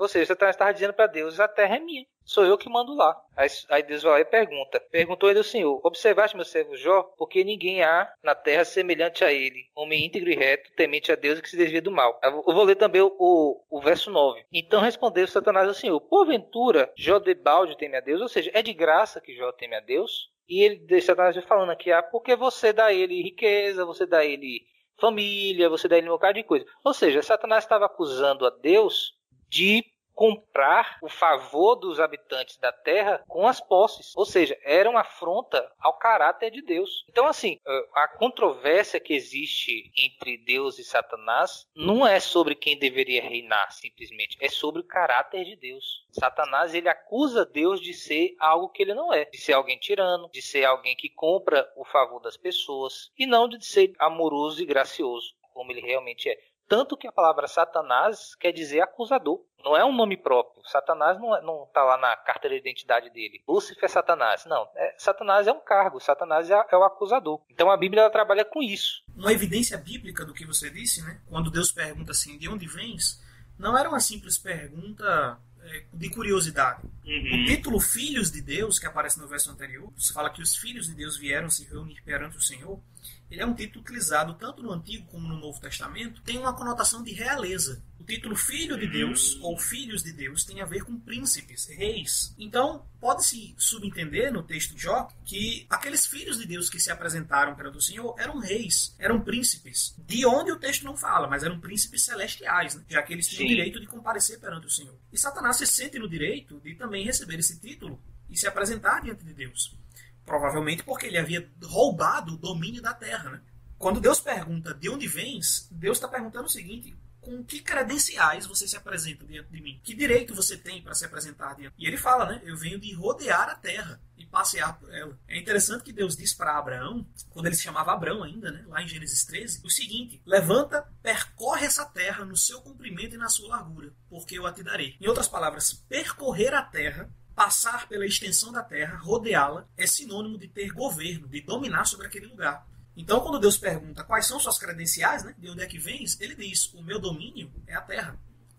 Ou seja, você está dizendo para Deus: a terra é minha sou eu que mando lá. Aí, Deus vai lá e pergunta. Perguntou ele o Senhor: Observaste meu servo Jó? Porque ninguém há na terra semelhante a ele, homem íntegro e reto, temente a Deus e que se desvia do mal. Eu vou ler também o, o, o verso 9. Então respondeu Satanás ao Senhor: Porventura, Jó de balde teme a Deus? Ou seja, é de graça que Jó teme a Deus? E ele deixa Satanás falando aqui: Ah, porque você dá ele riqueza, você dá ele família, você dá ele um bocado de coisa. Ou seja, Satanás estava acusando a Deus de comprar o favor dos habitantes da terra com as posses. Ou seja, era uma afronta ao caráter de Deus. Então, assim, eh, a controvérsia que existe entre Deus e Satanás não é sobre quem deveria reinar, simplesmente. É sobre o caráter de Deus. Satanás, ele acusa Deus de ser algo que ele não é. De ser alguém tirano, de ser alguém que compra o favor das pessoas. E não de ser amoroso e gracioso, como ele realmente é. Tanto que a palavra Satanás quer dizer acusador. Não é um nome próprio. Satanás não, é, não tá lá na carteira de identidade dele. Lúcifer é Satanás. Não. É, Satanás é um cargo. Satanás é, é, o acusador. Então a Bíblia trabalha com isso. Uma evidência bíblica do que você disse, né? Quando Deus pergunta assim, de onde vens? Não era uma simples pergunta é, de curiosidade. Uhum. O título Filhos de Deus, que aparece no verso anterior, você fala que os filhos de Deus vieram se reunir perante o Senhor ele é um título utilizado tanto no Antigo como no Novo Testamento, tem uma conotação de realeza. O título Filho de Deus ou Filhos de Deus tem a ver com príncipes, reis. Então, pode-se subentender no texto de Jó que aqueles filhos de Deus que se apresentaram perante o Senhor eram reis, eram príncipes. De onde o texto não fala, mas eram príncipes celestiais, né? já que eles tinham o direito de comparecer perante o Senhor. E Satanás se sente no direito de também receber esse título e se apresentar diante de Deus. Provavelmente porque ele havia roubado o domínio da terra. Né? Quando Deus pergunta de onde vens, Deus está perguntando o seguinte: com que credenciais você se apresenta diante de mim? Que direito você tem para se apresentar diante? E ele fala, né? Eu venho de rodear a terra e passear por ela. É interessante que Deus diz para Abraão, quando ele se chamava Abraão ainda, né? Lá em Gênesis 13, o seguinte: Levanta, percorre essa terra no seu comprimento e na sua largura, porque eu a te darei. Em outras palavras, percorrer a terra passar pela extensão da terra, rodeá-la, é sinônimo de ter governo, de dominar sobre aquele lugar. Então, quando Deus pergunta quais são suas credenciais, né, de onde é que vens, ele diz: o meu domínio é a terra.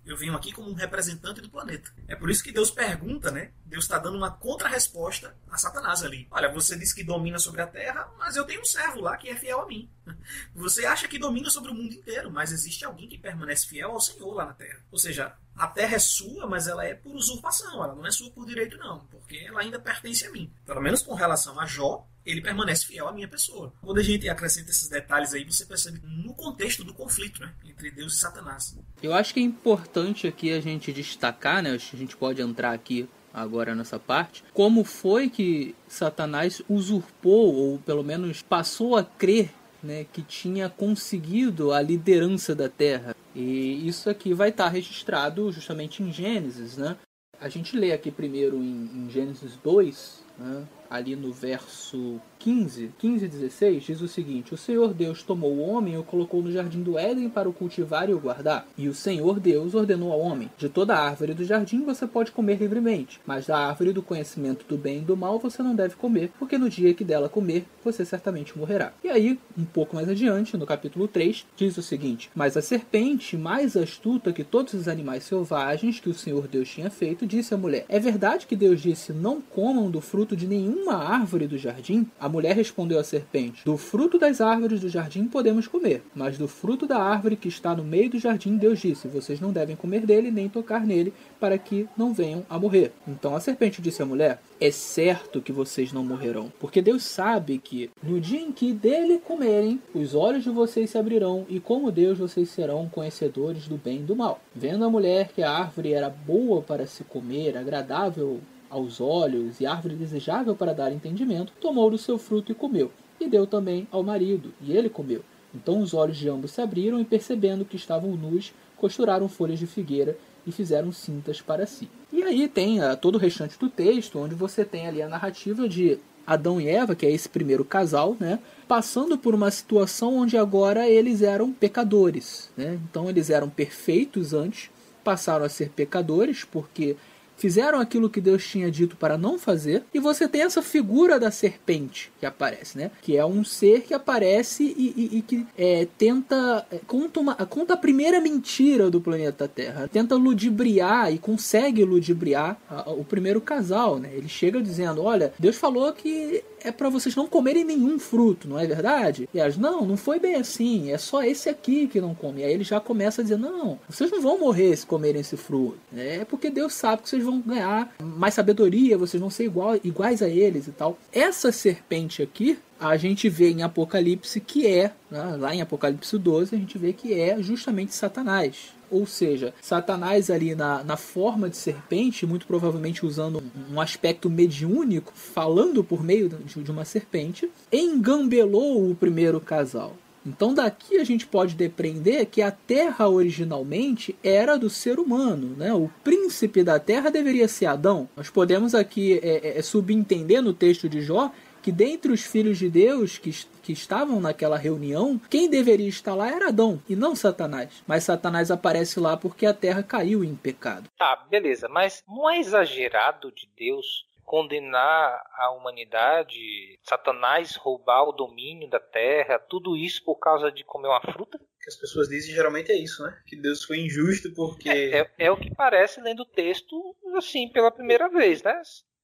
Eu venho aqui como um representante do planeta. É por isso que Deus pergunta, né? Deus está dando uma contra-resposta a Satanás ali. Olha, você diz que domina sobre a terra, mas eu tenho um servo lá que é fiel a mim. Você acha que domina sobre o mundo inteiro, mas existe alguém que permanece fiel ao Senhor lá na terra. Ou seja, a terra é sua, mas ela é por usurpação, ela não é sua por direito, não, porque ela ainda pertence a mim. Pelo menos com relação a Jó, ele permanece fiel à minha pessoa. Quando a gente acrescenta esses detalhes aí, você percebe no contexto do conflito né, entre Deus e Satanás. Eu acho que é importante aqui a gente destacar, né? A gente pode entrar aqui agora nessa parte, como foi que Satanás usurpou, ou pelo menos passou a crer né, que tinha conseguido a liderança da Terra. E isso aqui vai estar registrado justamente em Gênesis. Né? A gente lê aqui primeiro em, em Gênesis 2, né, ali no verso 15, 15 e 16 diz o seguinte: O Senhor Deus tomou o homem e o colocou no jardim do Éden para o cultivar e o guardar. E o Senhor Deus ordenou ao homem: De toda árvore do jardim você pode comer livremente, mas da árvore do conhecimento do bem e do mal você não deve comer, porque no dia que dela comer, você certamente morrerá. E aí, um pouco mais adiante, no capítulo 3, diz o seguinte: Mas a serpente, mais astuta que todos os animais selvagens que o Senhor Deus tinha feito, disse à mulher: É verdade que Deus disse: Não comam do fruto de nenhuma árvore do jardim? A mulher respondeu à serpente: Do fruto das árvores do jardim podemos comer, mas do fruto da árvore que está no meio do jardim, Deus disse: Vocês não devem comer dele nem tocar nele, para que não venham a morrer. Então a serpente disse à mulher: É certo que vocês não morrerão, porque Deus sabe que no dia em que dele comerem, os olhos de vocês se abrirão, e como Deus vocês serão conhecedores do bem e do mal. Vendo a mulher que a árvore era boa para se comer, agradável aos olhos e árvore desejável para dar entendimento, tomou do seu fruto e comeu, e deu também ao marido, e ele comeu. Então os olhos de ambos se abriram e, percebendo que estavam nus, costuraram folhas de figueira e fizeram cintas para si. E aí tem uh, todo o restante do texto, onde você tem ali a narrativa de Adão e Eva, que é esse primeiro casal, né, passando por uma situação onde agora eles eram pecadores. Né? Então eles eram perfeitos antes, passaram a ser pecadores, porque fizeram aquilo que Deus tinha dito para não fazer, e você tem essa figura da serpente que aparece, né? Que é um ser que aparece e, e, e que é, tenta é, conta, uma, conta a primeira mentira do planeta Terra, tenta ludibriar e consegue ludibriar a, o primeiro casal, né? Ele chega dizendo, olha, Deus falou que é para vocês não comerem nenhum fruto, não é verdade? E elas, não, não foi bem assim, é só esse aqui que não come. E aí ele já começa a dizer, não, vocês não vão morrer se comerem esse fruto. É porque Deus sabe que vocês vão ganhar mais sabedoria, vocês vão ser igual, iguais a eles e tal. Essa serpente aqui, a gente vê em Apocalipse que é, né, lá em Apocalipse 12, a gente vê que é justamente Satanás. Ou seja, Satanás ali na, na forma de serpente, muito provavelmente usando um aspecto mediúnico, falando por meio de uma serpente, engambelou o primeiro casal. Então daqui a gente pode depreender que a Terra originalmente era do ser humano, né? O príncipe da Terra deveria ser Adão. Nós podemos aqui é, é, subentender no texto de Jó que dentre os filhos de Deus que, que estavam naquela reunião, quem deveria estar lá era Adão e não Satanás. Mas Satanás aparece lá porque a terra caiu em pecado. Tá, beleza, mas não é exagerado de Deus condenar a humanidade, Satanás roubar o domínio da terra, tudo isso por causa de comer uma fruta? que as pessoas dizem geralmente é isso, né? Que Deus foi injusto porque. É, é, é, o que parece lendo o texto, assim, pela primeira vez, né?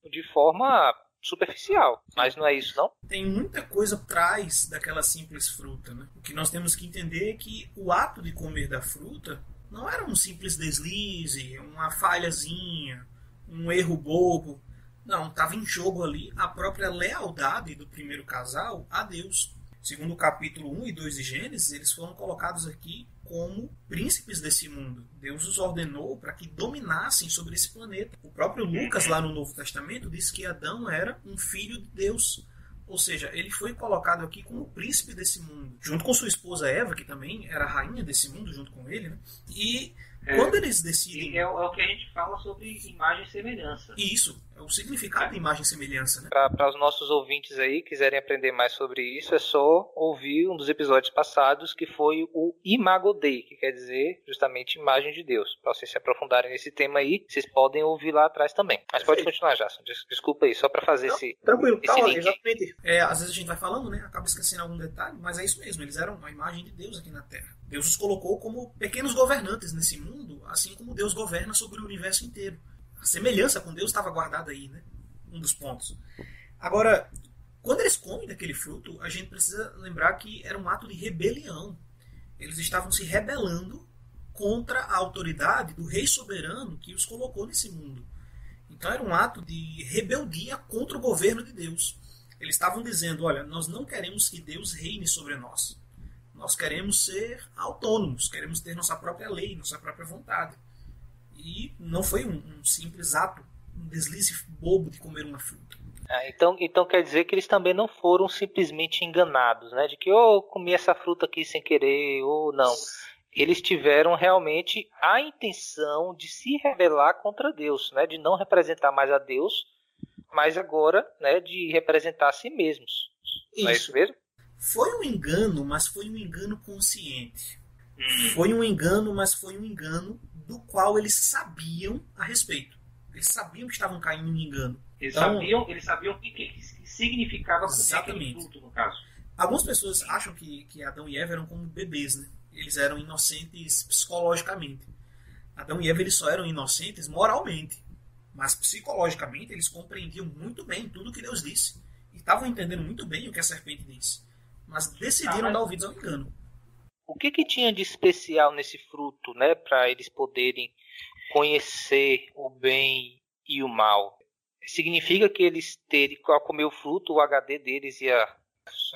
De forma superficial. Mas não é isso, não? Tem muita coisa atrás daquela simples fruta, né? O que nós temos que entender é que o ato de comer da fruta não era um simples deslize, uma falhazinha, um erro bobo. Não, estava em jogo ali a própria lealdade do primeiro casal a Deus. Segundo o capítulo 1 e 2 de Gênesis, eles foram colocados aqui como príncipes desse mundo. Deus os ordenou para que dominassem sobre esse planeta. O próprio Lucas, lá no Novo Testamento, diz que Adão era um filho de Deus. Ou seja, ele foi colocado aqui como príncipe desse mundo, junto com sua esposa Eva, que também era rainha desse mundo, junto com ele. Né? E é, quando eles decidem. É, é, o que a gente fala sobre imagem e semelhança. Isso, é o significado de imagem e semelhança. Né? Para os nossos ouvintes aí quiserem aprender mais sobre isso, é só ouvir um dos episódios passados que foi o Imago Dei, que quer dizer justamente imagem de Deus. Para vocês se aprofundarem nesse tema aí, vocês podem ouvir lá atrás também. Mas pode continuar, Jason. Desculpa aí, só para fazer Não, esse. Tranquilo, esse calma, exatamente. É, às vezes a gente vai falando, né? Acaba esquecendo algum detalhe, mas é isso mesmo. Eles eram a imagem de Deus aqui na Terra. Deus os colocou como pequenos governantes nesse mundo, assim como Deus governa sobre o universo inteiro. A semelhança com Deus estava guardada aí, né? Um dos pontos. Agora, quando eles comem daquele fruto, a gente precisa lembrar que era um ato de rebelião. Eles estavam se rebelando contra a autoridade do rei soberano que os colocou nesse mundo. Então era um ato de rebeldia contra o governo de Deus. Eles estavam dizendo: olha, nós não queremos que Deus reine sobre nós. Nós queremos ser autônomos, queremos ter nossa própria lei, nossa própria vontade. E não foi um, um simples ato, um deslize bobo de comer uma fruta. Ah, então, então quer dizer que eles também não foram simplesmente enganados, né? De que ou oh, comi essa fruta aqui sem querer, ou não. Eles tiveram realmente a intenção de se rebelar contra Deus, né? De não representar mais a Deus, mas agora, né, de representar a si mesmos. Isso. Não é isso mesmo? Foi um engano, mas foi um engano consciente. Hum. Foi um engano, mas foi um engano do qual eles sabiam a respeito. Eles sabiam que estavam caindo em engano. Eles então, sabiam, eles sabiam o que, que significava exatamente. Fruto, no caso. Algumas pessoas acham que, que Adão e Eva eram como bebês, né? Eles eram inocentes psicologicamente. Adão e Eva eles só eram inocentes moralmente, mas psicologicamente eles compreendiam muito bem tudo que Deus disse e estavam entendendo muito bem o que a serpente disse, mas decidiram ah, mas... dar ouvidos ao engano. O que, que tinha de especial nesse fruto, né, para eles poderem conhecer o bem e o mal? Significa que eles terem, ao comer o fruto, o HD deles ia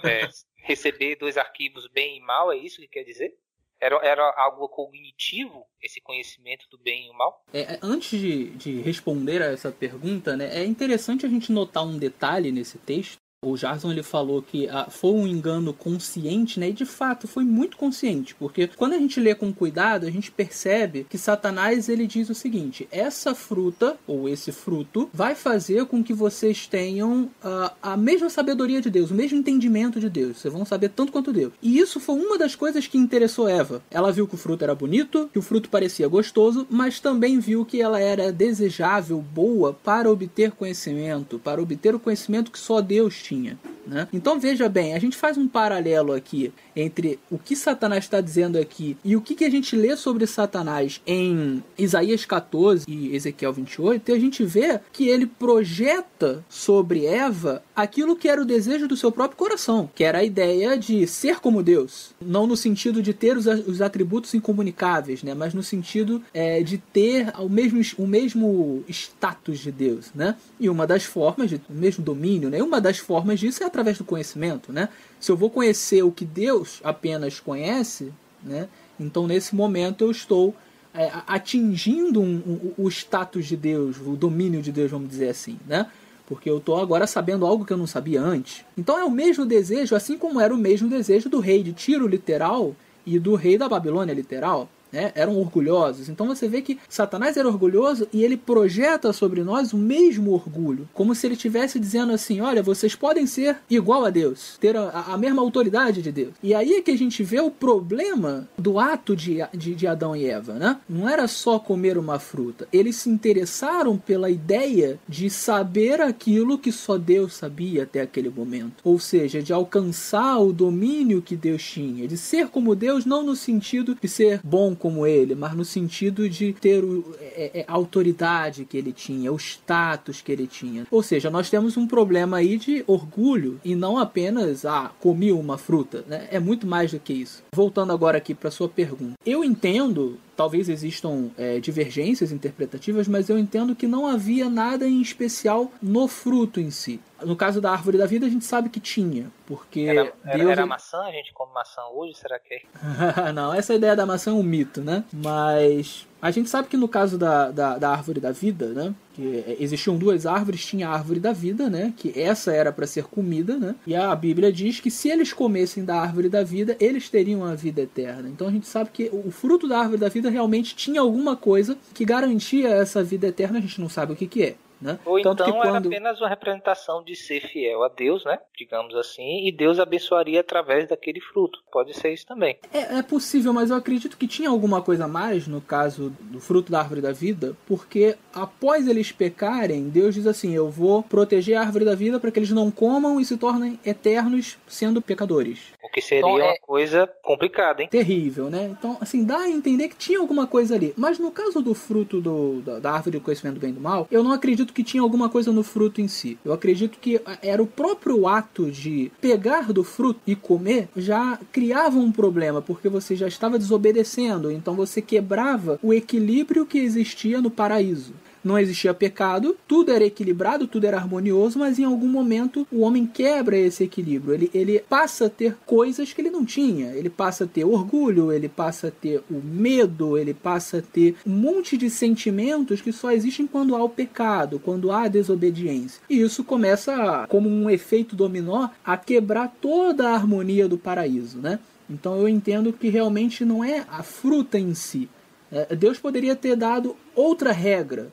é, receber dois arquivos bem e mal? É isso que quer dizer? Era, era algo cognitivo, esse conhecimento do bem e o mal? É, antes de, de responder a essa pergunta, né, é interessante a gente notar um detalhe nesse texto, o Jarson ele falou que ah, foi um engano consciente, né? E de fato foi muito consciente, porque quando a gente lê com cuidado, a gente percebe que Satanás ele diz o seguinte: essa fruta ou esse fruto vai fazer com que vocês tenham ah, a mesma sabedoria de Deus, o mesmo entendimento de Deus. Vocês vão saber tanto quanto Deus. E isso foi uma das coisas que interessou Eva. Ela viu que o fruto era bonito, que o fruto parecia gostoso, mas também viu que ela era desejável, boa para obter conhecimento, para obter o conhecimento que só Deus tinha tinha. Né? Então veja bem, a gente faz um paralelo aqui entre o que Satanás está dizendo aqui e o que, que a gente lê sobre Satanás em Isaías 14 e Ezequiel 28, e a gente vê que ele projeta sobre Eva aquilo que era o desejo do seu próprio coração, que era a ideia de ser como Deus, não no sentido de ter os, os atributos incomunicáveis, né? mas no sentido é, de ter o mesmo, o mesmo status de Deus. Né? E uma das formas, de, o mesmo domínio, né? uma das formas disso é através do conhecimento. Né? Se eu vou conhecer o que Deus apenas conhece, né? então nesse momento eu estou é, atingindo um, um, o status de Deus, o domínio de Deus, vamos dizer assim, né? Porque eu estou agora sabendo algo que eu não sabia antes. Então é o mesmo desejo, assim como era o mesmo desejo do rei de Tiro literal e do rei da Babilônia literal né? eram orgulhosos. Então você vê que Satanás era orgulhoso e ele projeta sobre nós o mesmo orgulho, como se ele estivesse dizendo assim: olha, vocês podem ser igual a Deus, ter a, a, mesma autoridade de Deus. E aí é que a gente vê o problema do ato de, de, de Adão e Eva, né? Não era só comer uma fruta, eles se interessaram pela ideia de saber aquilo que só Deus sabia até aquele momento, ou seja, de alcançar o domínio que Deus tinha, de ser como Deus, não no sentido de ser bom como ele, mas no sentido de ter o, é, é, a autoridade que ele tinha, o status que ele tinha. Ou seja, nós temos um problema aí de orgulho e não apenas, ah, comi uma fruta, né? É muito mais do que isso. Voltando agora aqui para sua pergunta. Eu entendo talvez existam é, divergências interpretativas, mas eu entendo que não havia nada em especial no fruto em si. No caso da árvore da vida, a gente sabe que tinha, porque era, era, Deus... era maçã, a gente come maçã hoje, será que é? não, essa ideia da maçã é um mito, né? Mas a gente sabe que no caso da, da, da árvore da vida, né? Que existiam duas árvores, tinha a árvore da vida, né? Que essa era para ser comida, né? E a Bíblia diz que se eles comessem da árvore da vida, eles teriam a vida eterna. Então a gente sabe que o fruto da árvore da vida realmente tinha alguma coisa que garantia essa vida eterna, a gente não sabe o que, que é. Né? Ou Tanto então quando... era apenas uma representação de ser fiel a Deus, né? Digamos assim, e Deus abençoaria através daquele fruto. Pode ser isso também. É, é possível, mas eu acredito que tinha alguma coisa a mais no caso do fruto da árvore da vida, porque após eles pecarem, Deus diz assim: Eu vou proteger a árvore da vida para que eles não comam e se tornem eternos sendo pecadores. O que seria então, é... uma coisa complicada, hein? Terrível, né? Então, assim, dá a entender que tinha alguma coisa ali. Mas no caso do fruto do, da, da árvore do conhecimento do bem e do mal, eu não acredito acredito que tinha alguma coisa no fruto em si. Eu acredito que era o próprio ato de pegar do fruto e comer já criava um problema, porque você já estava desobedecendo, então você quebrava o equilíbrio que existia no paraíso não existia pecado, tudo era equilibrado, tudo era harmonioso, mas em algum momento o homem quebra esse equilíbrio. Ele, ele passa a ter coisas que ele não tinha. Ele passa a ter orgulho, ele passa a ter o medo, ele passa a ter um monte de sentimentos que só existem quando há o pecado, quando há a desobediência. E isso começa, como um efeito dominó, a quebrar toda a harmonia do paraíso, né? Então eu entendo que realmente não é a fruta em si. É, Deus poderia ter dado outra regra,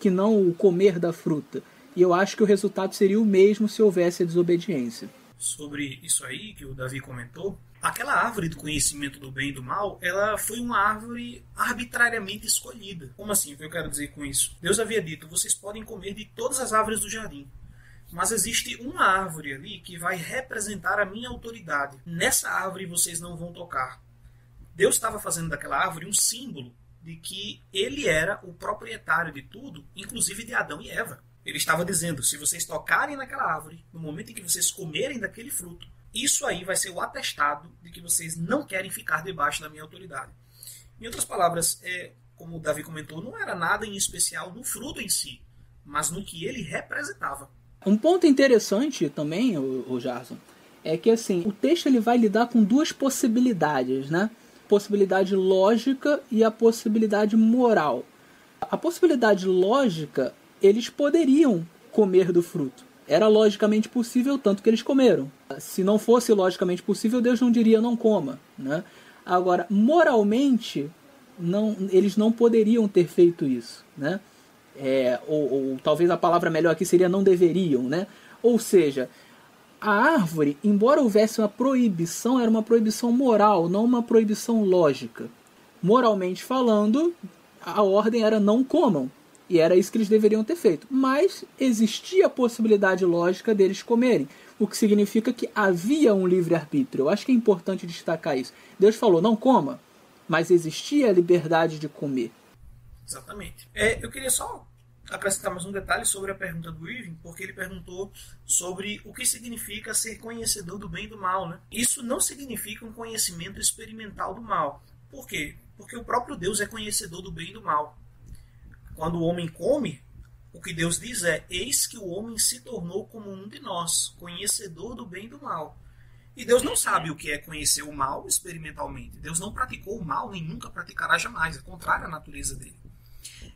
que não o comer da fruta. e eu acho que o resultado seria o mesmo se houvesse a desobediência. Sobre isso aí que o Davi comentou, aquela árvore do conhecimento do bem e do mal, ela foi uma árvore arbitrariamente escolhida. Como assim? O que eu quero dizer com isso? Deus havia dito: vocês podem comer de todas as árvores do jardim. Mas existe uma árvore ali que vai representar a minha autoridade. Nessa árvore vocês não vão tocar. Deus estava fazendo daquela árvore um símbolo de que ele era o proprietário de tudo, inclusive de Adão e Eva. Ele estava dizendo: se vocês tocarem naquela árvore, no momento em que vocês comerem daquele fruto, isso aí vai ser o atestado de que vocês não querem ficar debaixo da minha autoridade. Em outras palavras, é, como o Davi comentou, não era nada em especial no fruto em si, mas no que ele representava. Um ponto interessante também, o, o Jarson, é que assim, o texto ele vai lidar com duas possibilidades, né? Possibilidade lógica e a possibilidade moral. A possibilidade lógica, eles poderiam comer do fruto. Era logicamente possível, tanto que eles comeram. Se não fosse logicamente possível, Deus não diria não coma, né? Agora, moralmente, não, eles não poderiam ter feito isso, né? é, ou, ou, talvez a palavra melhor aqui seria não deveriam, né? Ou seja, a árvore, embora houvesse uma proibição, era uma proibição moral, não uma proibição lógica. Moralmente falando, a ordem era não comam, e era isso que eles deveriam ter feito. Mas existia a possibilidade lógica deles comerem, o que significa que havia um livre-arbítrio. Eu acho que é importante destacar isso. Deus falou: não coma, mas existia a liberdade de comer. Exatamente. É, eu queria só acrescentar mais um detalhe sobre a pergunta do Irving, porque ele perguntou sobre o que significa ser conhecedor do bem e do mal. Né? Isso não significa um conhecimento experimental do mal. Por quê? Porque o próprio Deus é conhecedor do bem e do mal. Quando o homem come, o que Deus diz é: Eis que o homem se tornou como um de nós, conhecedor do bem e do mal. E Deus não sabe o que é conhecer o mal experimentalmente. Deus não praticou o mal, nem nunca praticará jamais. É contrário à natureza dele.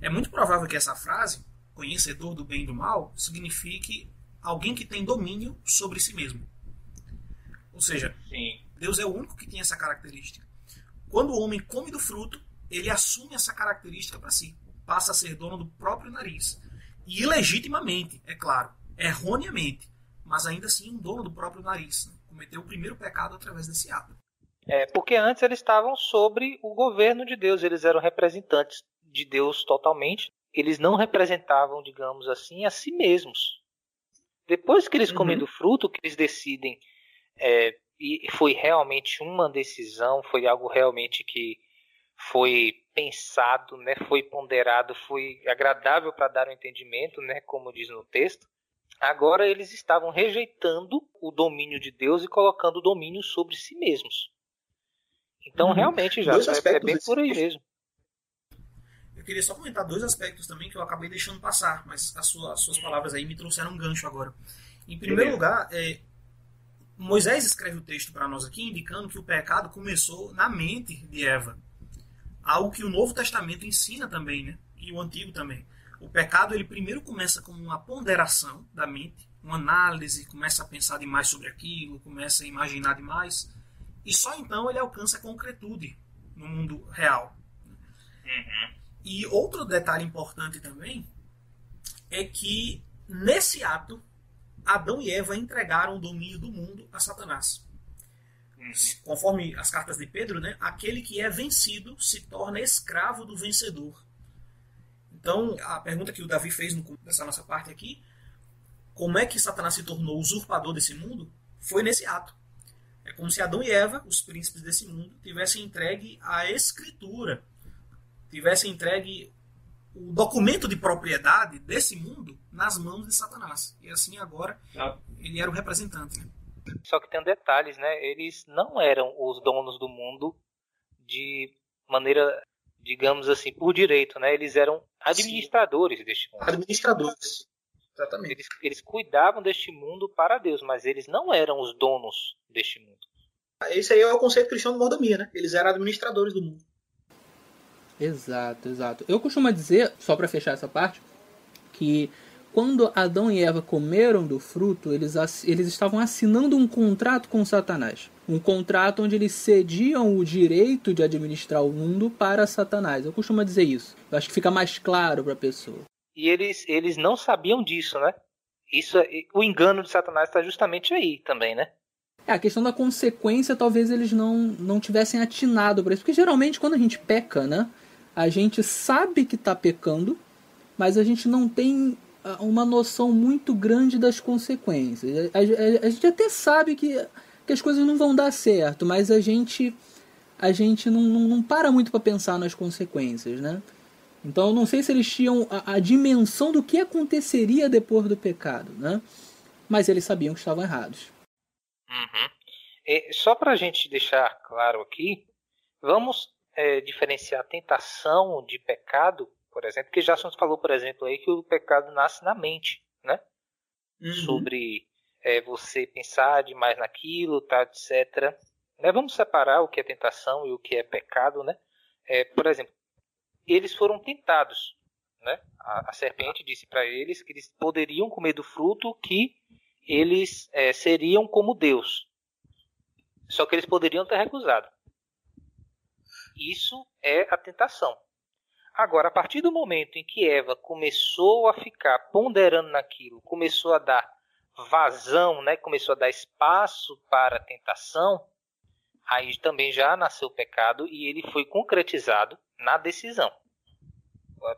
É muito provável que essa frase, conhecedor do bem e do mal, signifique alguém que tem domínio sobre si mesmo. Ou seja, Sim. Deus é o único que tem essa característica. Quando o homem come do fruto, ele assume essa característica para si. Passa a ser dono do próprio nariz. E ilegitimamente, é claro, erroneamente, mas ainda assim um dono do próprio nariz. Né? Cometeu o primeiro pecado através desse ato. É, porque antes eles estavam sobre o governo de Deus, eles eram representantes de Deus totalmente. Eles não representavam, digamos assim, a si mesmos. Depois que eles uhum. comem do fruto, que eles decidem, é, e foi realmente uma decisão, foi algo realmente que foi pensado, né, foi ponderado, foi agradável para dar um entendimento, né, como diz no texto. Agora eles estavam rejeitando o domínio de Deus e colocando o domínio sobre si mesmos. Então, uhum. realmente, já é, é, bem por aí mesmo. Eu queria só comentar dois aspectos também que eu acabei deixando passar, mas as, suas, as suas palavras aí me trouxeram um gancho agora. Em primeiro lugar, é, Moisés escreve o texto para nós aqui indicando que o pecado começou na mente de Eva. Algo que o Novo Testamento ensina também, né? E o Antigo também. O pecado ele primeiro começa como uma ponderação da mente, uma análise, começa a pensar demais sobre aquilo, começa a imaginar demais, e só então ele alcança a concretude no mundo real. Uhum. E outro detalhe importante também é que nesse ato Adão e Eva entregaram o domínio do mundo a Satanás. Conforme as cartas de Pedro, né, aquele que é vencido se torna escravo do vencedor. Então, a pergunta que o Davi fez nessa nossa parte aqui, como é que Satanás se tornou usurpador desse mundo? Foi nesse ato. É como se Adão e Eva, os príncipes desse mundo, tivessem entregue a escritura tivesse entregue o documento de propriedade desse mundo nas mãos de Satanás. E assim agora ah. ele era o representante. Né? Só que tem detalhes, né? Eles não eram os donos do mundo de maneira, digamos assim, por direito, né? Eles eram administradores Sim. deste mundo. Administradores. Exatamente. Eles, eles cuidavam deste mundo para Deus, mas eles não eram os donos deste mundo. Esse aí é o conceito cristão de mordomia, né? Eles eram administradores do mundo. Exato, exato. Eu costumo dizer, só para fechar essa parte, que quando Adão e Eva comeram do fruto, eles, eles estavam assinando um contrato com Satanás. Um contrato onde eles cediam o direito de administrar o mundo para Satanás. Eu costumo dizer isso. Eu acho que fica mais claro para a pessoa. E eles, eles não sabiam disso, né? Isso, é, o engano de Satanás está justamente aí também, né? É, a questão da consequência, talvez eles não, não tivessem atinado para isso. Porque geralmente quando a gente peca, né? A gente sabe que está pecando, mas a gente não tem ah, uma noção muito grande das consequências. A, a, a gente até sabe que, que as coisas não vão dar certo, mas a gente a gente não, não, não para muito para pensar nas consequências, né? Então eu não sei se eles tinham a, a, dimensão do que aconteceria depois do pecado, né? Mas eles sabiam que estavam errados. Uhum. E só para a gente deixar claro aqui, vamos é, diferenciar tentação de pecado, por exemplo, que já nos falou, por exemplo, aí que o pecado nasce na mente, né? Uhum. Sobre é, você pensar demais naquilo, tá, etc. Né? Vamos separar o que é tentação e o que é pecado, né? É, por exemplo, eles foram tentados, né? A, a serpente disse para eles que eles poderiam comer do fruto que eles é, seriam como Deus. Só que eles poderiam ter recusado. Isso é a tentação. Agora, a partir do momento em que Eva começou a ficar ponderando naquilo, começou a dar vazão, né, começou a dar espaço para a tentação, aí também já nasceu o pecado e ele foi concretizado na decisão.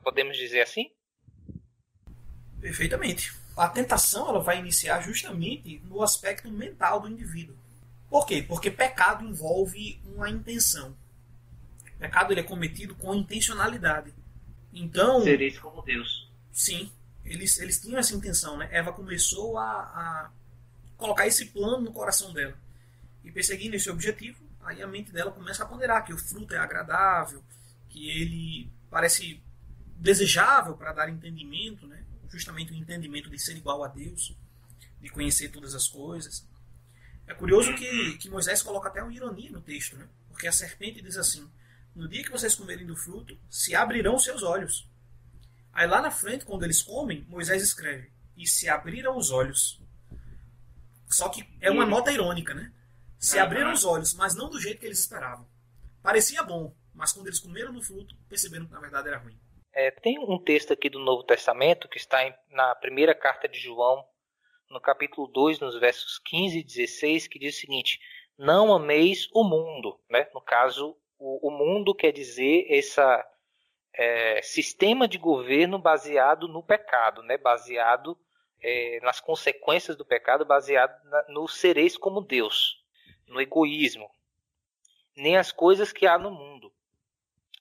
Podemos dizer assim? Perfeitamente. A tentação ela vai iniciar justamente no aspecto mental do indivíduo. Por quê? Porque pecado envolve uma intenção. O pecado ele é cometido com intencionalidade. Então. Sereis como Deus. Sim. Eles, eles tinham essa intenção, né? Eva começou a, a colocar esse plano no coração dela. E perseguindo esse objetivo, aí a mente dela começa a ponderar que o fruto é agradável, que ele parece desejável para dar entendimento, né? justamente o entendimento de ser igual a Deus, de conhecer todas as coisas. É curioso que, que Moisés coloca até uma ironia no texto, né? porque a serpente diz assim: No dia que vocês comerem do fruto, se abrirão seus olhos. Aí lá na frente, quando eles comem, Moisés escreve: E se abriram os olhos. Só que é uma nota irônica, né? Se abriram os olhos, mas não do jeito que eles esperavam. Parecia bom, mas quando eles comeram no fruto, perceberam que na verdade era ruim. É, tem um texto aqui do Novo Testamento que está em, na primeira carta de João, no capítulo 2, nos versos 15 e 16, que diz o seguinte: Não ameis o mundo. Né? No caso, o, o mundo quer dizer esse é, sistema de governo baseado no pecado, né? baseado é, nas consequências do pecado, baseado na, no sereis como Deus, no egoísmo, nem as coisas que há no mundo.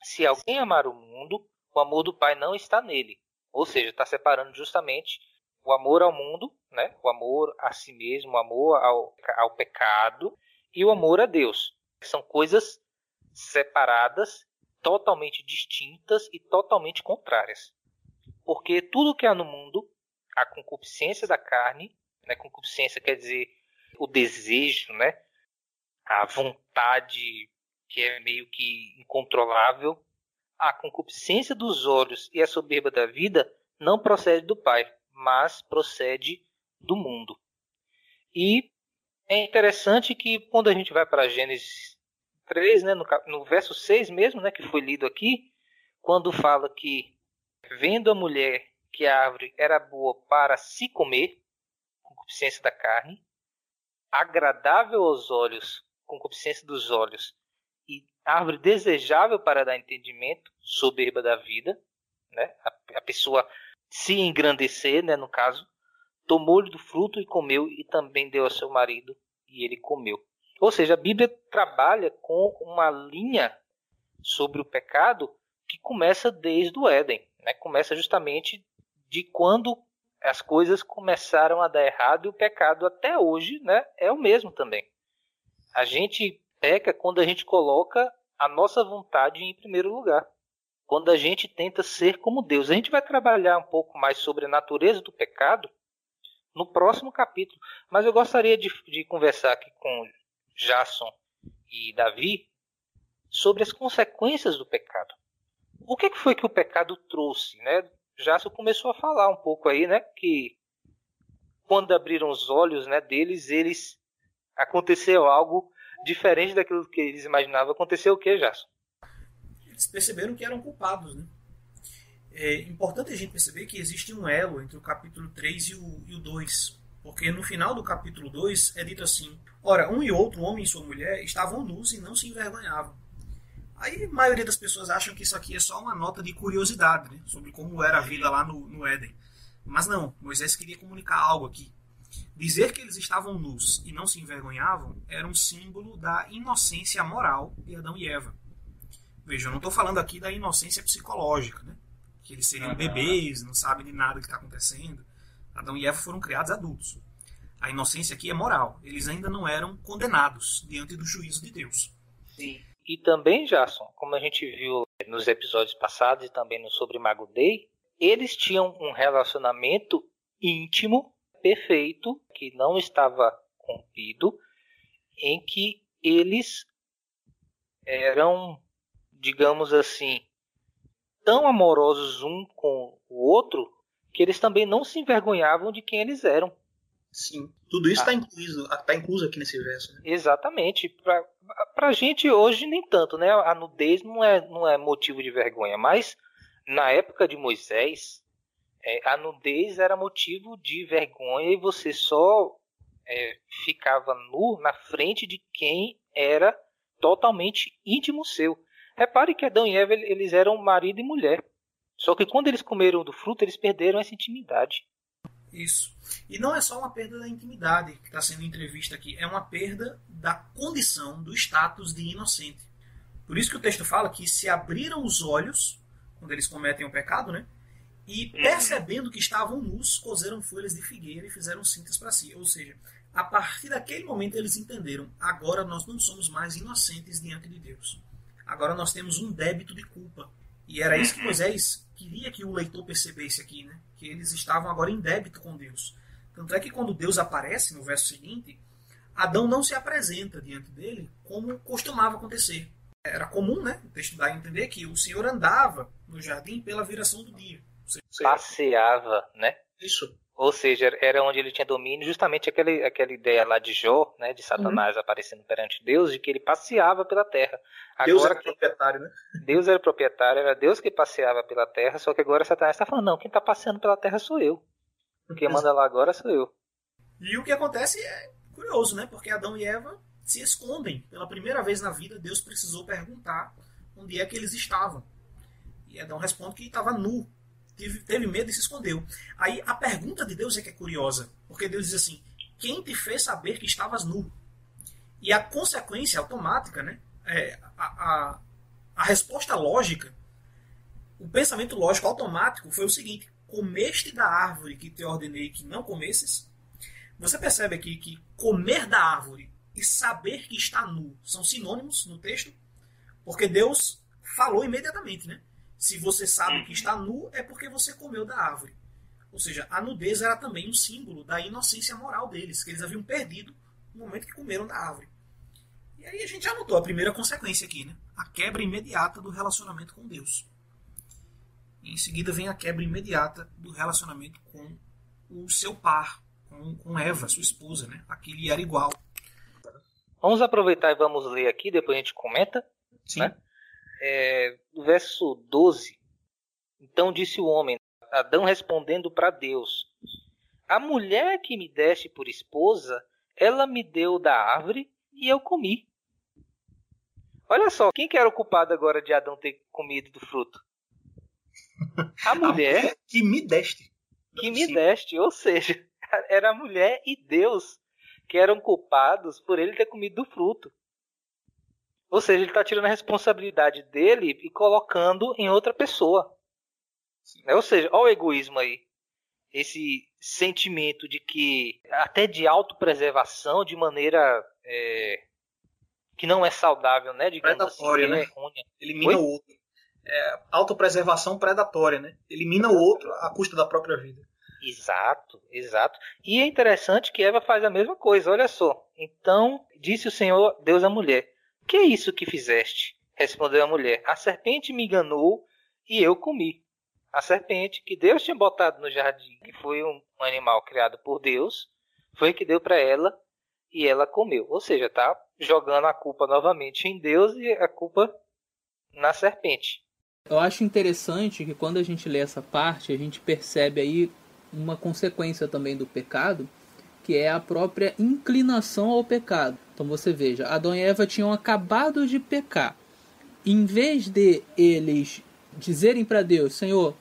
Se alguém amar o mundo, o amor do Pai não está nele. Ou seja, está separando justamente o amor ao mundo, né? o amor a si mesmo, o amor ao, ao pecado e o amor a Deus. São coisas separadas, totalmente distintas e totalmente contrárias. Porque tudo que há no mundo, a concupiscência da carne, né? concupiscência quer dizer o desejo, né? a vontade que é meio que incontrolável, a concupiscência dos olhos e a soberba da vida não procede do Pai, mas procede do mundo. E é interessante que quando a gente vai para Gênesis 3, né, no, no verso 6 mesmo, né, que foi lido aqui, quando fala que vendo a mulher que a árvore era boa para se comer, concupiscência da carne, agradável aos olhos, concupiscência dos olhos, árvore desejável para dar entendimento, soberba da vida, né? A, a pessoa se engrandecer, né, no caso, tomou-lhe do fruto e comeu e também deu ao seu marido e ele comeu. Ou seja, a Bíblia trabalha com uma linha sobre o pecado que começa desde o Éden, né? Começa justamente de quando as coisas começaram a dar errado e o pecado até hoje, né, é o mesmo também. A gente peca quando a gente coloca a nossa vontade em primeiro lugar. Quando a gente tenta ser como Deus. A gente vai trabalhar um pouco mais sobre a natureza do pecado no próximo capítulo. Mas eu gostaria de, de conversar aqui com Jason e Davi sobre as consequências do pecado. O que, foi que o pecado trouxe? Né? Jason começou a falar um pouco aí, né? Que quando abriram os olhos né, deles, eles aconteceu algo diferente daquilo que eles imaginavam, aconteceu o que, Jason? Eles perceberam que eram culpados, né? é importante a gente perceber que existe um elo entre o capítulo 3 e o, e o 2. Porque no final do capítulo 2 é dito assim: Ora, um e outro, homem e sua mulher, estavam nus e não se envergonhavam. Aí a maioria das pessoas acham que isso aqui é só uma nota de curiosidade né, sobre como era a vida lá no, no Éden. Mas não, Moisés queria comunicar algo aqui. Dizer que eles estavam nus e não se envergonhavam era um símbolo da inocência moral de Adão e Eva. Veja, eu não estou falando aqui da inocência psicológica, né? que eles seriam bebês, não sabem de nada que está acontecendo. Adão e Eva foram criados adultos. A inocência aqui é moral. Eles ainda não eram condenados diante do juízo de Deus. Sim. E também, Jason, como a gente viu nos episódios passados e também no Sobre Mago Day, eles tinham um relacionamento íntimo, perfeito, que não estava rompido, em que eles eram, digamos assim, tão amorosos um com o outro que eles também não se envergonhavam de quem eles eram. Sim, tudo isso está ah. incluso, tá incluso aqui nesse verso. Né? Exatamente. Para a gente hoje nem tanto, né? A nudez não é, não é motivo de vergonha, mas na época de Moisés, é, a nudez era motivo de vergonha e você só é, ficava nu na frente de quem era totalmente íntimo seu. Repare que Adão e Eva eles eram marido e mulher. Só que quando eles comeram do fruto, eles perderam essa intimidade. Isso. E não é só uma perda da intimidade que está sendo entrevista aqui, é uma perda da condição, do status de inocente. Por isso que o texto fala que se abriram os olhos, quando eles cometem o pecado, né? E percebendo que estavam nus, cozeram folhas de figueira e fizeram cintas para si. Ou seja, a partir daquele momento eles entenderam: agora nós não somos mais inocentes diante de Deus. Agora nós temos um débito de culpa. E era isso que uhum. Moisés queria que o leitor percebesse aqui, né? Que eles estavam agora em débito com Deus. Tanto é que quando Deus aparece no verso seguinte, Adão não se apresenta diante dele como costumava acontecer. Era comum, né? O texto dá a entender que o Senhor andava no jardim pela viração do dia. Passeava, né? Isso. Ou seja, era onde ele tinha domínio, justamente aquele, aquela ideia lá de Jó, né, de Satanás uhum. aparecendo perante Deus, de que ele passeava pela terra. Agora, Deus era proprietário, né? Deus era proprietário, era Deus que passeava pela terra, só que agora Satanás está falando, não, quem está passeando pela terra sou eu. Quem manda lá agora sou eu. E o que acontece é curioso, né? Porque Adão e Eva se escondem. Pela primeira vez na vida, Deus precisou perguntar onde é que eles estavam. E Adão responde que estava nu teve, medo e se escondeu. Aí a pergunta de Deus é que é curiosa, porque Deus diz assim: Quem te fez saber que estavas nu? E a consequência automática, né? É, a, a, a resposta lógica, o pensamento lógico automático foi o seguinte: Comeste da árvore que te ordenei que não comesses? Você percebe aqui que comer da árvore e saber que está nu são sinônimos no texto? Porque Deus falou imediatamente, né? Se você sabe que está nu, é porque você comeu da árvore. Ou seja, a nudez era também um símbolo da inocência moral deles, que eles haviam perdido no momento que comeram da árvore. E aí a gente já notou a primeira consequência aqui, né? A quebra imediata do relacionamento com Deus. E em seguida vem a quebra imediata do relacionamento com o seu par, com, com Eva, sua esposa, né? Aquele era igual. Vamos aproveitar e vamos ler aqui, depois a gente comenta. Sim. Né? É, verso 12. Então disse o homem, Adão respondendo para Deus: A mulher que me deste por esposa, ela me deu da árvore e eu comi. Olha só, quem que era o culpado agora de Adão ter comido do fruto? A mulher, a que me deste. Que me deste, ou seja, era a mulher e Deus que eram culpados por ele ter comido do fruto. Ou seja, ele está tirando a responsabilidade dele e colocando em outra pessoa. Ou seja, olha o egoísmo aí. Esse sentimento de que, até de autopreservação, de maneira é, que não é saudável, né? Digamos predatória, assim, né? É Elimina Oi? o outro. É, autopreservação predatória, né? Elimina o outro à custa da própria vida. Exato, exato. E é interessante que Eva faz a mesma coisa, olha só. Então, disse o Senhor Deus à mulher: que é isso que fizeste? Respondeu a mulher: A serpente me enganou e eu comi. A serpente que Deus tinha botado no jardim, que foi um animal criado por Deus, foi que deu para ela e ela comeu. Ou seja, tá jogando a culpa novamente em Deus e a culpa na serpente. Eu acho interessante que quando a gente lê essa parte, a gente percebe aí uma consequência também do pecado, que é a própria inclinação ao pecado. Então você veja, Adão e Eva tinham acabado de pecar. Em vez de eles dizerem para Deus, Senhor,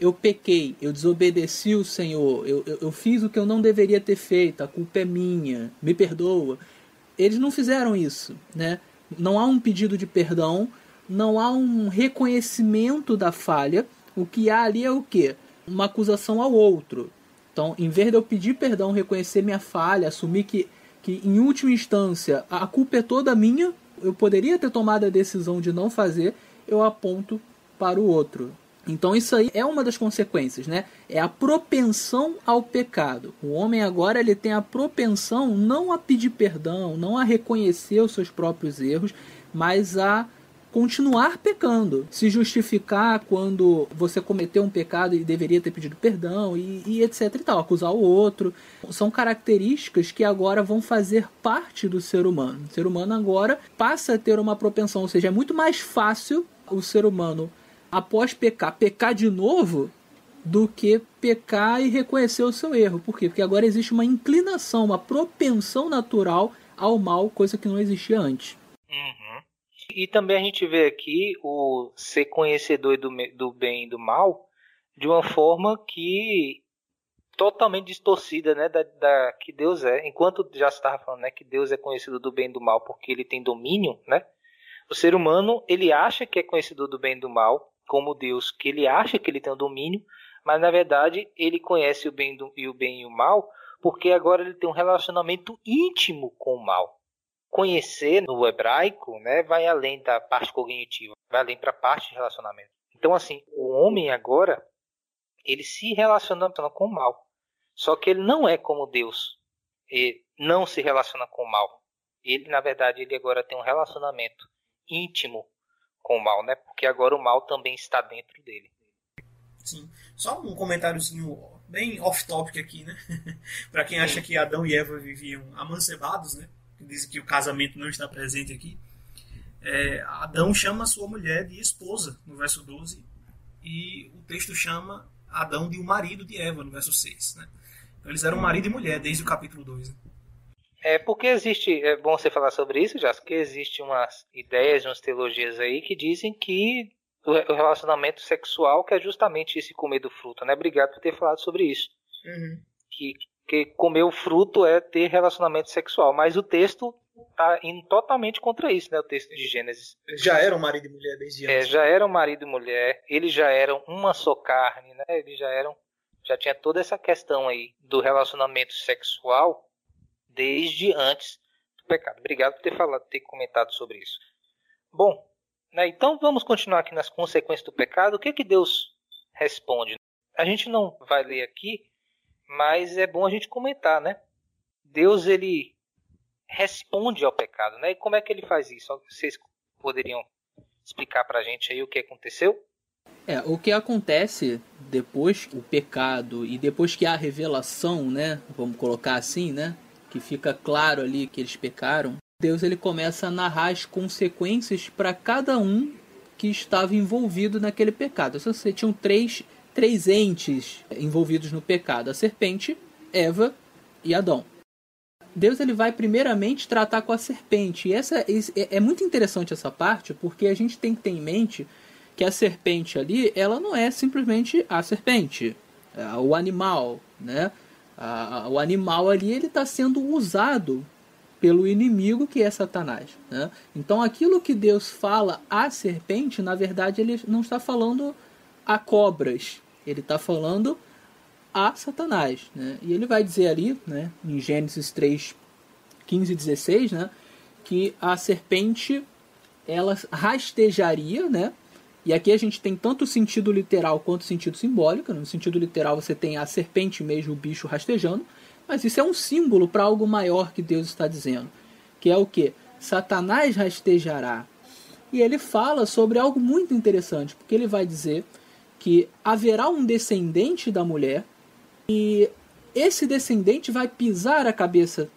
eu pequei, eu desobedeci o Senhor, eu, eu, eu, fiz o que eu não deveria ter feito, a culpa é minha, me perdoa. Eles não fizeram isso, né? Não há um pedido de perdão, não há um reconhecimento da falha. O que há ali é o quê? Uma acusação ao outro. Então, em vez de eu pedir perdão, reconhecer minha falha, assumir que, que em última instância a culpa é toda minha, eu poderia ter tomado a decisão de não fazer, eu aponto para o outro. Então isso aí é uma das consequências, né? É a propensão ao pecado. O homem agora ele tem a propensão não a pedir perdão, não a reconhecer os seus próprios erros, mas a continuar pecando, se justificar quando você cometeu um pecado e deveria ter pedido perdão e, e, etc e tal, acusar o outro. São características que agora vão fazer parte do ser humano. O ser humano agora passa a ter uma propensão, ou seja, é muito mais fácil o ser humano após pecar, pecar de novo do que pecar e reconhecer o seu erro. Por quê? Porque agora existe uma inclinação, uma propensão natural ao mal, coisa que não existia antes. Uhum. E também a gente vê aqui o ser conhecedor do, do bem e do mal de uma forma que totalmente distorcida, né, da, da que Deus é. Enquanto já estava falando, né, que Deus é conhecido do bem e do mal porque ele tem domínio, né? O ser humano ele acha que é conhecido do bem e do mal como Deus, que ele acha que ele tem o domínio, mas na verdade ele conhece o bem do, e o bem e o mal, porque agora ele tem um relacionamento íntimo com o mal. Conhecer no hebraico, né, vai além da parte cognitiva, vai além para a parte de relacionamento. Então assim, o homem agora ele se relaciona com o mal. Só que ele não é como Deus. Ele não se relaciona com o mal. Ele, na verdade, ele agora tem um relacionamento íntimo com o mal, né? Porque agora o mal também está dentro dele. Sim. Só um comentáriozinho bem off-topic aqui, né? para quem acha que Adão e Eva viviam amancebados, né? Dizem que o casamento não está presente aqui. É, Adão chama sua mulher de esposa, no verso 12, e o texto chama Adão de o marido de Eva, no verso 6. Né? Então eles eram marido e mulher desde o capítulo 2. Né? É porque existe, é bom você falar sobre isso, já que existe umas ideias, umas teologias aí que dizem que o relacionamento sexual que é justamente esse comer do fruto, né? Obrigado por ter falado sobre isso. Uhum. Que, que comer o fruto é ter relacionamento sexual, mas o texto está indo totalmente contra isso, né? O texto de Gênesis. Eles já eram marido e mulher desde é, antes. É, já eram marido e mulher, eles já eram uma só carne, né? Eles já eram, já tinha toda essa questão aí do relacionamento sexual desde antes do pecado. Obrigado por ter falado, ter comentado sobre isso. Bom, né, então vamos continuar aqui nas consequências do pecado. O que que Deus responde? A gente não vai ler aqui, mas é bom a gente comentar, né? Deus ele responde ao pecado, né? E como é que ele faz isso? Vocês poderiam explicar para a gente aí o que aconteceu? É, o que acontece depois o pecado e depois que há a revelação, né? Vamos colocar assim, né? que fica claro ali que eles pecaram, Deus ele começa a narrar as consequências para cada um que estava envolvido naquele pecado. Então, você tinha três, três entes envolvidos no pecado: a serpente, Eva e Adão. Deus ele vai primeiramente tratar com a serpente. E essa é, muito interessante essa parte, porque a gente tem que ter em mente que a serpente ali, ela não é simplesmente a serpente, é o animal, né? o animal ali ele está sendo usado pelo inimigo que é Satanás. Né? Então aquilo que Deus fala à serpente, na verdade, ele não está falando a cobras, ele está falando a Satanás. Né? E ele vai dizer ali, né, em Gênesis 3, 15 e 16, né, que a serpente ela rastejaria, né, e aqui a gente tem tanto sentido literal quanto sentido simbólico. No sentido literal você tem a serpente mesmo, o bicho rastejando, mas isso é um símbolo para algo maior que Deus está dizendo, que é o que? Satanás rastejará. E ele fala sobre algo muito interessante, porque ele vai dizer que haverá um descendente da mulher e esse descendente vai pisar a cabeça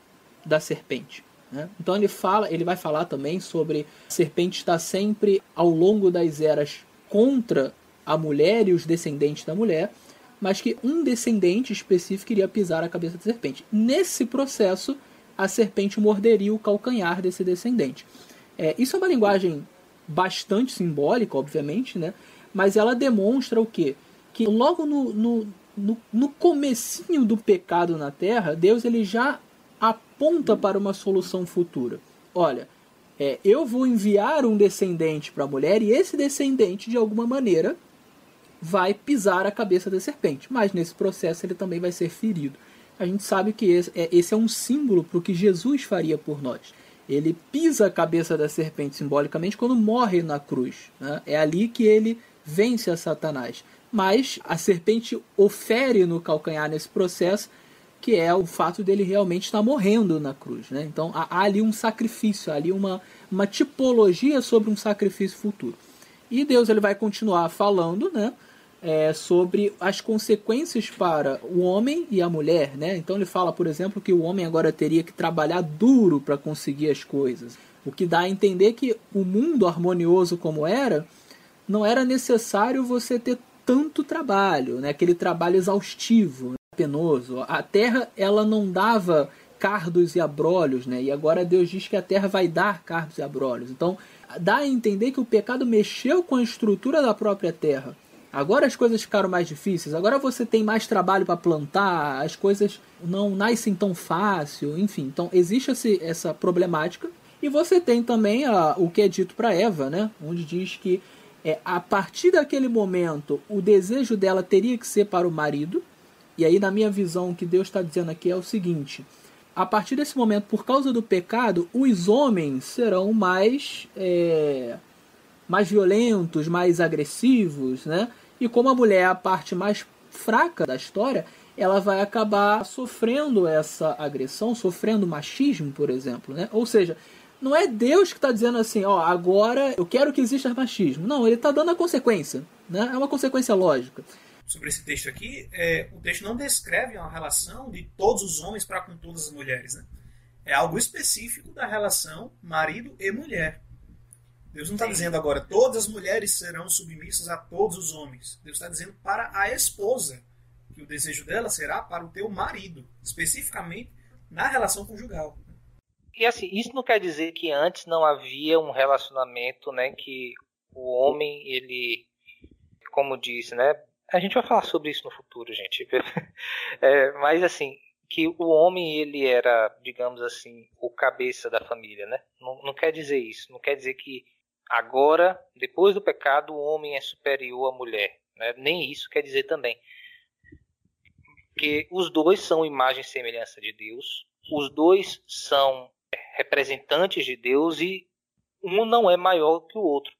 da serpente. Né? Então ele fala, ele vai falar também sobre a serpente estar sempre ao longo das eras contra a mulher e os descendentes da mulher, mas que um descendente específico iria pisar a cabeça da serpente. Nesse processo, a serpente morderia o calcanhar desse descendente. É, isso é uma linguagem bastante simbólica, obviamente, né? Mas ela demonstra o quê? Que logo no, no, no, no comecinho do pecado na Terra, Deus ele já aponta para uma solução futura. Olha, é, eu vou enviar um descendente para a mulher e esse descendente, de alguma maneira, vai pisar a cabeça da serpente. Mas nesse processo ele também vai ser ferido. A gente sabe que esse é, esse é um símbolo para o que Jesus faria por nós. Ele pisa a cabeça da serpente simbolicamente quando morre na cruz. Né? É ali que ele vence a Satanás. Mas a serpente ofere no calcanhar nesse processo, que é o fato dele realmente estar morrendo na cruz. Né? Então há ali um sacrifício, há ali uma, uma tipologia sobre um sacrifício futuro. E Deus ele vai continuar falando, né? é, sobre as consequências para o homem e a mulher. Né? Então ele fala, por exemplo, que o homem agora teria que trabalhar duro para conseguir as coisas. O que dá a entender que o mundo harmonioso como era, não era necessário você ter tanto trabalho, né? aquele trabalho exaustivo, penoso. A terra ela não dava cardos e abrolhos, né? E agora Deus diz que a terra vai dar cardos e abrolhos. Então, dá a entender que o pecado mexeu com a estrutura da própria terra. Agora as coisas ficaram mais difíceis, agora você tem mais trabalho para plantar, as coisas não nascem tão fácil, enfim. Então existe essa problemática. E você tem também a, o que é dito para Eva, né? onde diz que é, a partir daquele momento o desejo dela teria que ser para o marido. E aí, na minha visão, o que Deus está dizendo aqui é o seguinte: a partir desse momento, por causa do pecado, os homens serão mais. É, mais violentos, mais agressivos, né? E como a mulher é a parte mais fraca da história, ela vai acabar sofrendo essa agressão, sofrendo machismo, por exemplo, né? Ou seja, não é Deus que está dizendo assim, ó, agora eu quero que exista machismo. Não, ele está dando a consequência, né? É uma consequência lógica. Sobre esse texto aqui, é, o texto não descreve uma relação de todos os homens para com todas as mulheres, né? É algo específico da relação marido e mulher. Deus não está dizendo agora todas as mulheres serão submissas a todos os homens. Deus está dizendo para a esposa que o desejo dela será para o teu marido, especificamente na relação conjugal. E assim, isso não quer dizer que antes não havia um relacionamento, né, que o homem ele, como disse, né, a gente vai falar sobre isso no futuro, gente. É, mas assim, que o homem ele era, digamos assim, o cabeça da família, né? Não, não quer dizer isso. Não quer dizer que Agora, depois do pecado, o homem é superior à mulher. Né? Nem isso quer dizer também. Porque os dois são imagem e semelhança de Deus, os dois são representantes de Deus e um não é maior que o outro.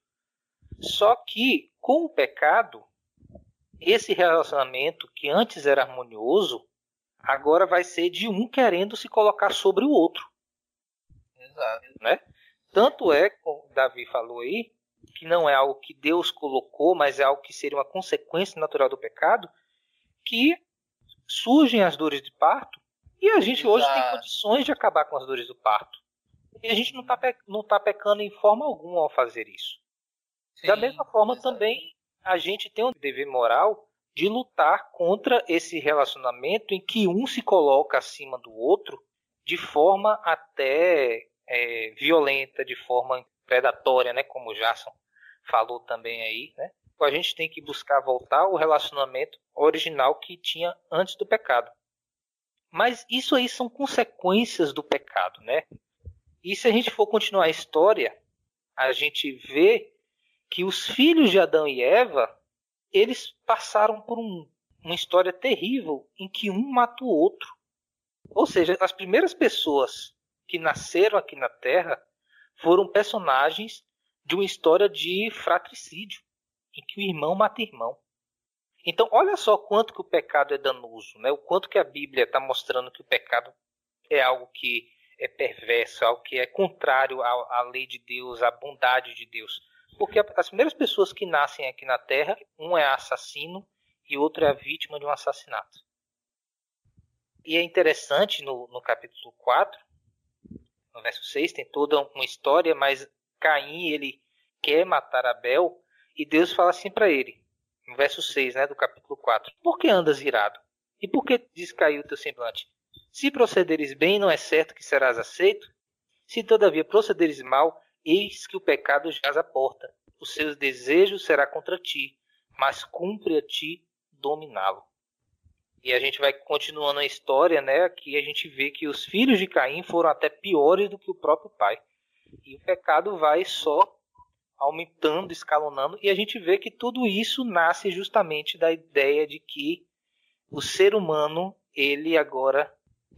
Só que, com o pecado, esse relacionamento que antes era harmonioso, agora vai ser de um querendo se colocar sobre o outro. Exato. Né? Tanto é, como Davi falou aí, que não é algo que Deus colocou, mas é algo que seria uma consequência natural do pecado, que surgem as dores de parto e a gente Exato. hoje tem condições de acabar com as dores do parto. E a gente não está não tá pecando em forma alguma ao fazer isso. Sim, da mesma forma, exatamente. também a gente tem um dever moral de lutar contra esse relacionamento em que um se coloca acima do outro de forma até é, violenta, de forma predatória, né, como o Jason falou também aí, né? A gente tem que buscar voltar ao relacionamento original que tinha antes do pecado. Mas isso aí são consequências do pecado, né? E se a gente for continuar a história, a gente vê que os filhos de Adão e Eva, eles passaram por um, uma história terrível em que um mata o outro. Ou seja, as primeiras pessoas que nasceram aqui na Terra foram personagens de uma história de fratricídio, em que o irmão mata irmão. Então, olha só quanto que o pecado é danoso, né? o quanto que a Bíblia está mostrando que o pecado é algo que é perverso, algo que é contrário à, à lei de Deus, à bondade de Deus. Porque as primeiras pessoas que nascem aqui na Terra, um é assassino e outro é a vítima de um assassinato. E é interessante no, no capítulo 4 no verso 6 tem toda uma história, mas Caim ele quer matar Abel E Deus fala assim para ele, no verso 6 né, do capítulo 4: Por que andas irado? E por que descaiu o teu semblante? Se procederes bem, não é certo que serás aceito? Se todavia procederes mal, eis que o pecado jaz à porta. Os seus desejos será contra ti, mas cumpre a ti dominá-lo. E a gente vai continuando a história, né? Aqui a gente vê que os filhos de Caim foram até piores do que o próprio pai. E o pecado vai só aumentando, escalonando, e a gente vê que tudo isso nasce justamente da ideia de que o ser humano, ele agora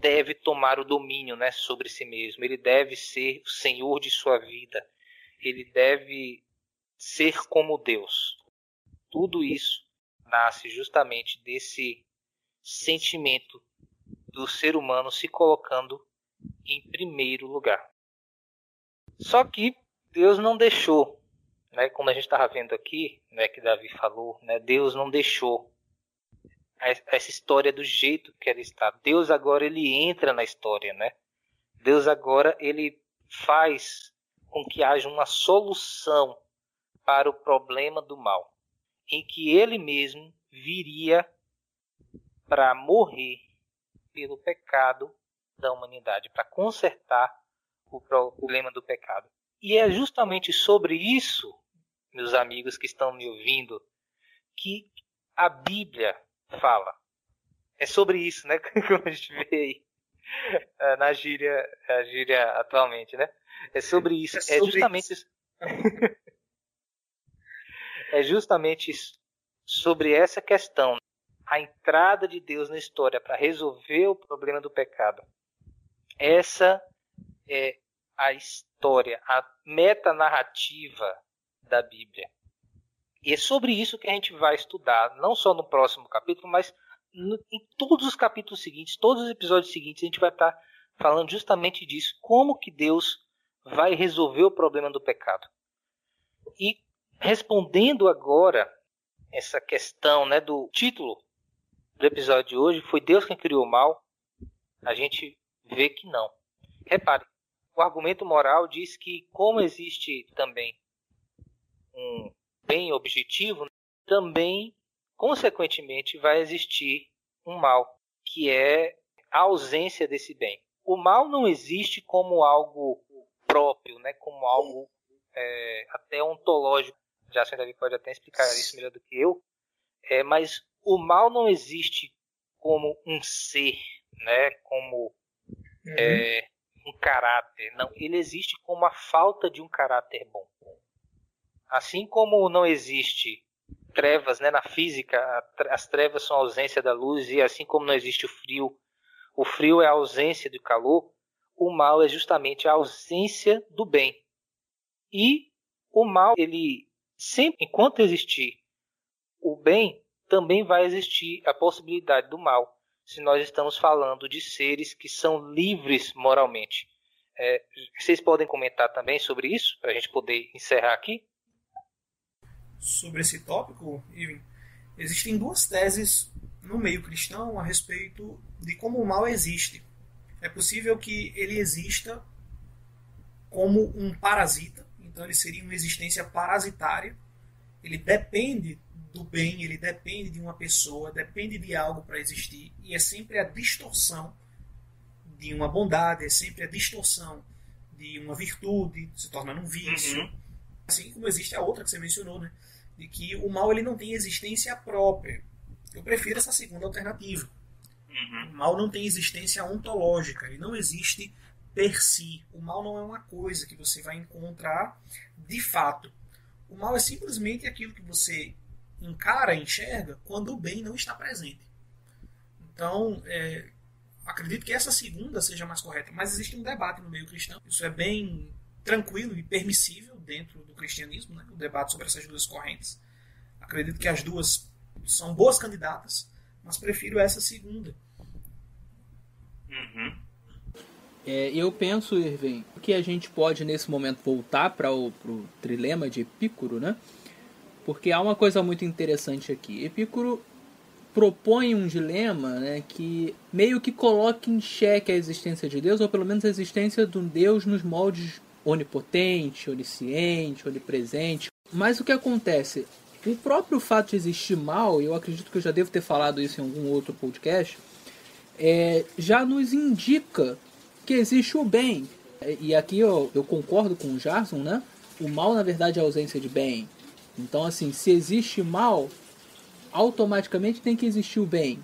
deve tomar o domínio, né, sobre si mesmo. Ele deve ser o senhor de sua vida. Ele deve ser como Deus. Tudo isso nasce justamente desse sentimento do ser humano se colocando em primeiro lugar. Só que Deus não deixou, né, como a gente estava vendo aqui, né, que Davi falou, né, Deus não deixou essa história do jeito que ela está. Deus agora ele entra na história, né? Deus agora ele faz com que haja uma solução para o problema do mal, em que ele mesmo viria para morrer pelo pecado da humanidade, para consertar o problema do pecado. E é justamente sobre isso, meus amigos que estão me ouvindo, que a Bíblia fala. É sobre isso, né? Como a gente vê aí eh, na gíria, a gíria atualmente, né? É sobre isso. É, é sobre é justamente isso. é justamente sobre essa questão a entrada de Deus na história para resolver o problema do pecado. Essa é a história, a metanarrativa da Bíblia. E é sobre isso que a gente vai estudar, não só no próximo capítulo, mas no, em todos os capítulos seguintes, todos os episódios seguintes, a gente vai estar falando justamente disso, como que Deus vai resolver o problema do pecado. E respondendo agora essa questão né, do título do episódio de hoje, foi Deus quem criou o mal, a gente vê que não. Repare, o argumento moral diz que, como existe também um bem objetivo, também, consequentemente, vai existir um mal, que é a ausência desse bem. O mal não existe como algo próprio, né, como algo é, até ontológico. Já a Davi pode até explicar isso melhor do que eu. É, mas o mal não existe como um ser, né? Como uhum. é, um caráter. Não, ele existe como a falta de um caráter bom. Assim como não existe trevas, né? Na física, as trevas são a ausência da luz e assim como não existe o frio, o frio é a ausência do calor. O mal é justamente a ausência do bem. E o mal, ele sempre, enquanto existir o bem, também vai existir a possibilidade do mal, se nós estamos falando de seres que são livres moralmente. É, vocês podem comentar também sobre isso, para a gente poder encerrar aqui? Sobre esse tópico, Ivan, existem duas teses no meio cristão a respeito de como o mal existe. É possível que ele exista como um parasita, então ele seria uma existência parasitária. Ele depende do bem, ele depende de uma pessoa, depende de algo para existir, e é sempre a distorção de uma bondade, é sempre a distorção de uma virtude, se tornando um vício. Uhum. Assim como existe a outra que você mencionou, né? De que o mal ele não tem existência própria. Eu prefiro essa segunda alternativa. Uhum. O mal não tem existência ontológica, ele não existe per si. O mal não é uma coisa que você vai encontrar de fato. O mal é simplesmente aquilo que você encara, enxerga, quando o bem não está presente. Então, é, acredito que essa segunda seja mais correta, mas existe um debate no meio cristão. Isso é bem tranquilo e permissível dentro do cristianismo, né? o debate sobre essas duas correntes. Acredito que as duas são boas candidatas, mas prefiro essa segunda. Uhum. É, eu penso, Irving, que a gente pode nesse momento voltar para o trilema de Epicuro, né? Porque há uma coisa muito interessante aqui. Epicuro propõe um dilema né, que meio que coloca em xeque a existência de Deus, ou pelo menos a existência de um Deus nos moldes onipotente, onisciente, onipresente, Mas o que acontece? O próprio fato de existir mal, eu acredito que eu já devo ter falado isso em algum outro podcast, é, já nos indica que existe o bem. E aqui eu, eu concordo com o Jarson, né? O mal, na verdade, é a ausência de bem. Então, assim, se existe mal, automaticamente tem que existir o bem.